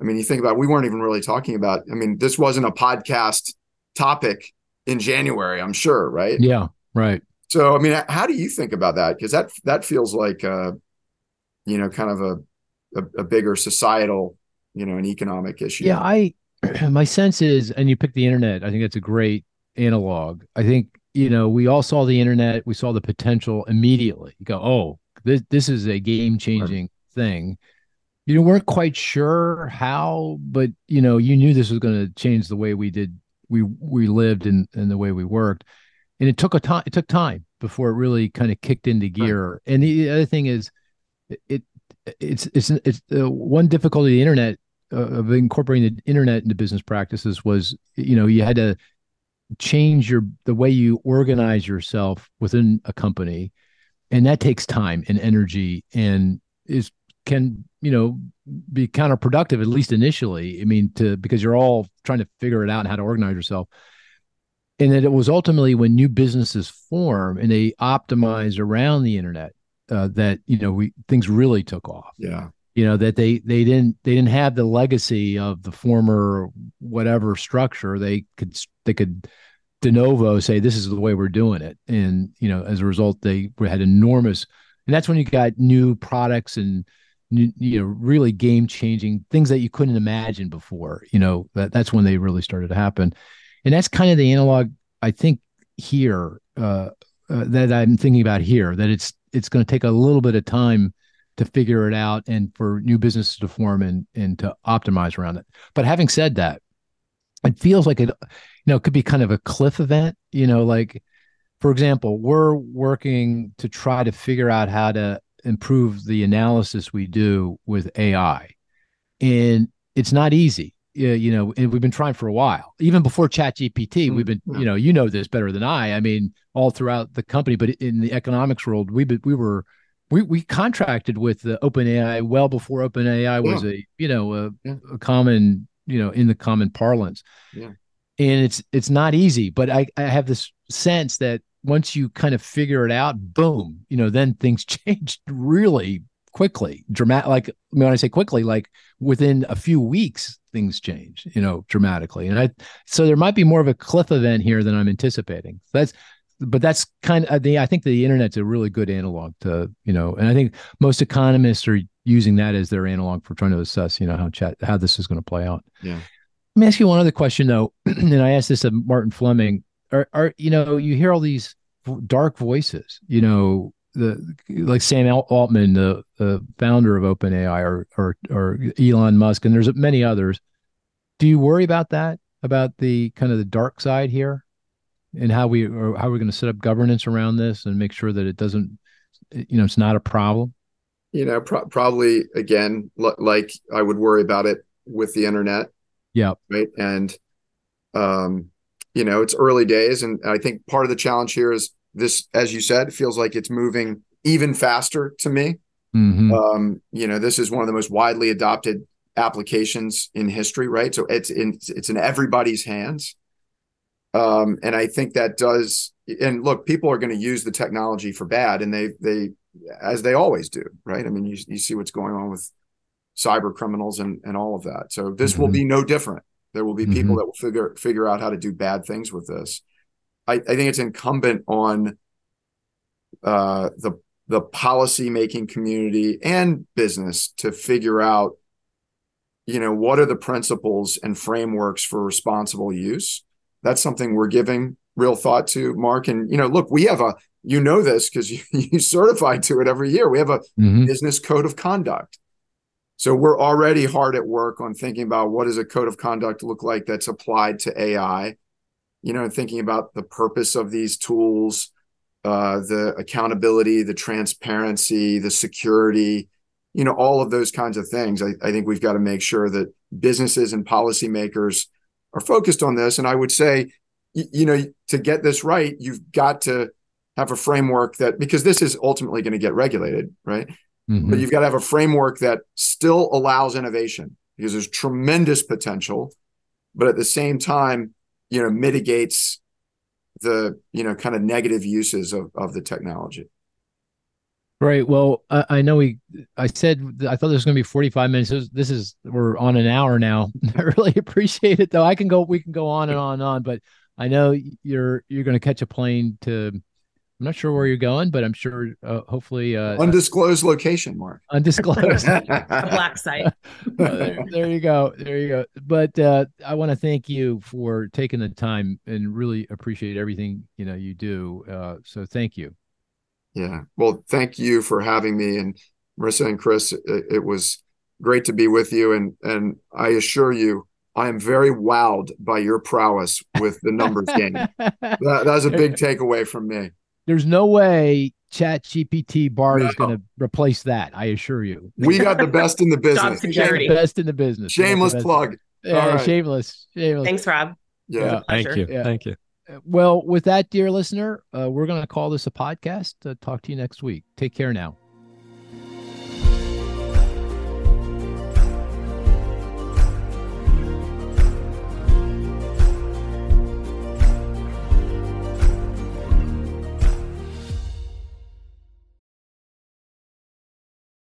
I mean, you think about it, we weren't even really talking about, I mean, this wasn't a podcast topic in January, I'm sure, right? yeah, right. So, I mean, how do you think about that? Because that that feels like, uh, you know, kind of a, a a bigger societal, you know, an economic issue. Yeah, I [clears throat] my sense is, and you pick the internet. I think that's a great analog. I think you know we all saw the internet. We saw the potential immediately. You go, oh, this this is a game changing thing. You weren't quite sure how, but you know, you knew this was going to change the way we did we we lived and and the way we worked, and it took a time. It took time before it really kind of kicked into gear. Right. And the other thing is, it it's it's it's uh, one difficulty of the internet uh, of incorporating the internet into business practices was you know you had to change your the way you organize yourself within a company and that takes time and energy and is can you know be counterproductive at least initially. I mean to because you're all trying to figure it out and how to organize yourself. And that it was ultimately when new businesses form and they optimize around the internet uh, that you know we things really took off. Yeah. You know that they they didn't they didn't have the legacy of the former whatever structure. They could they could de novo say this is the way we're doing it. And you know as a result they had enormous and that's when you got new products and you know really game changing things that you couldn't imagine before you know that that's when they really started to happen and that's kind of the analog i think here uh, uh, that i'm thinking about here that it's it's going to take a little bit of time to figure it out and for new businesses to form and and to optimize around it. But having said that, it feels like it, you know, it could be kind of a cliff event. You know, like for example, we're working to try to figure out how to improve the analysis we do with AI, and it's not easy. You know, and we've been trying for a while. Even before Chat GPT, mm-hmm. we've been, you know, you know this better than I. I mean, all throughout the company, but in the economics world, we we were we we contracted with the OpenAI well before OpenAI was yeah. a you know a, yeah. a, common you know in the common parlance. Yeah. And it's it's not easy, but I I have this sense that once you kind of figure it out, boom, you know, then things [laughs] change really quickly, dramatic. Like I mean, when I say quickly, like within a few weeks, things change, you know, dramatically. And I so there might be more of a cliff event here than I'm anticipating. That's but that's kind of the I think the internet's a really good analog to you know, and I think most economists are using that as their analog for trying to assess you know how chat how this is going to play out. Yeah. Let me ask you one other question though, [clears throat] and I asked this of Martin Fleming. Are are you know you hear all these dark voices, you know, the like Sam Altman, the the founder of OpenAI, or or or Elon Musk, and there's many others. Do you worry about that? About the kind of the dark side here? and how we or how we're going to set up governance around this and make sure that it doesn't you know it's not a problem you know pro- probably again l- like i would worry about it with the internet yeah right and um you know it's early days and i think part of the challenge here is this as you said feels like it's moving even faster to me mm-hmm. um you know this is one of the most widely adopted applications in history right so it's in it's in everybody's hands um, and I think that does. And look, people are going to use the technology for bad, and they they as they always do, right? I mean, you you see what's going on with cyber criminals and and all of that. So this mm-hmm. will be no different. There will be mm-hmm. people that will figure figure out how to do bad things with this. I, I think it's incumbent on uh, the the policy making community and business to figure out, you know, what are the principles and frameworks for responsible use that's something we're giving real thought to, Mark. And you know, look, we have a you know this because [laughs] you, you certify to it every year. We have a mm-hmm. business code of conduct. So we're already hard at work on thinking about what does a code of conduct look like that's applied to AI. You know, and thinking about the purpose of these tools, uh, the accountability, the transparency, the security, you know, all of those kinds of things. I, I think we've got to make sure that businesses and policymakers are focused on this. And I would say, you, you know, to get this right, you've got to have a framework that because this is ultimately going to get regulated, right? Mm-hmm. But you've got to have a framework that still allows innovation because there's tremendous potential, but at the same time, you know, mitigates the you know kind of negative uses of of the technology. Right. Well, I, I, know we. I said I thought this was going to be forty-five minutes. This, this is we're on an hour now. [laughs] I really appreciate it, though. I can go. We can go on and on and on, but I know you're you're going to catch a plane to. I'm not sure where you're going, but I'm sure. Uh, hopefully, uh, undisclosed location, Mark. [laughs] Undisclosed. [laughs] a black site. [laughs] uh, there, there, you go. There you go. But uh, I want to thank you for taking the time and really appreciate everything you know you do. Uh, so thank you. Yeah. Well, thank you for having me. And Marisa and Cris, it, it was great to be with you, and and I assure you, I am very wowed by your prowess with the numbers game. That, that was a big takeaway from me. There's no way Chat GPT Bard no. is going to replace that. I assure you. We got the best in the business. best in the business. Shameless plug. Yeah, right. shameless. Shameless. Thanks, Rob. Yeah. yeah. Thank you. Yeah. Thank you. Well, with that, dear listener, uh, we're going to call this a podcast. Uh, talk to you next week. Take care now.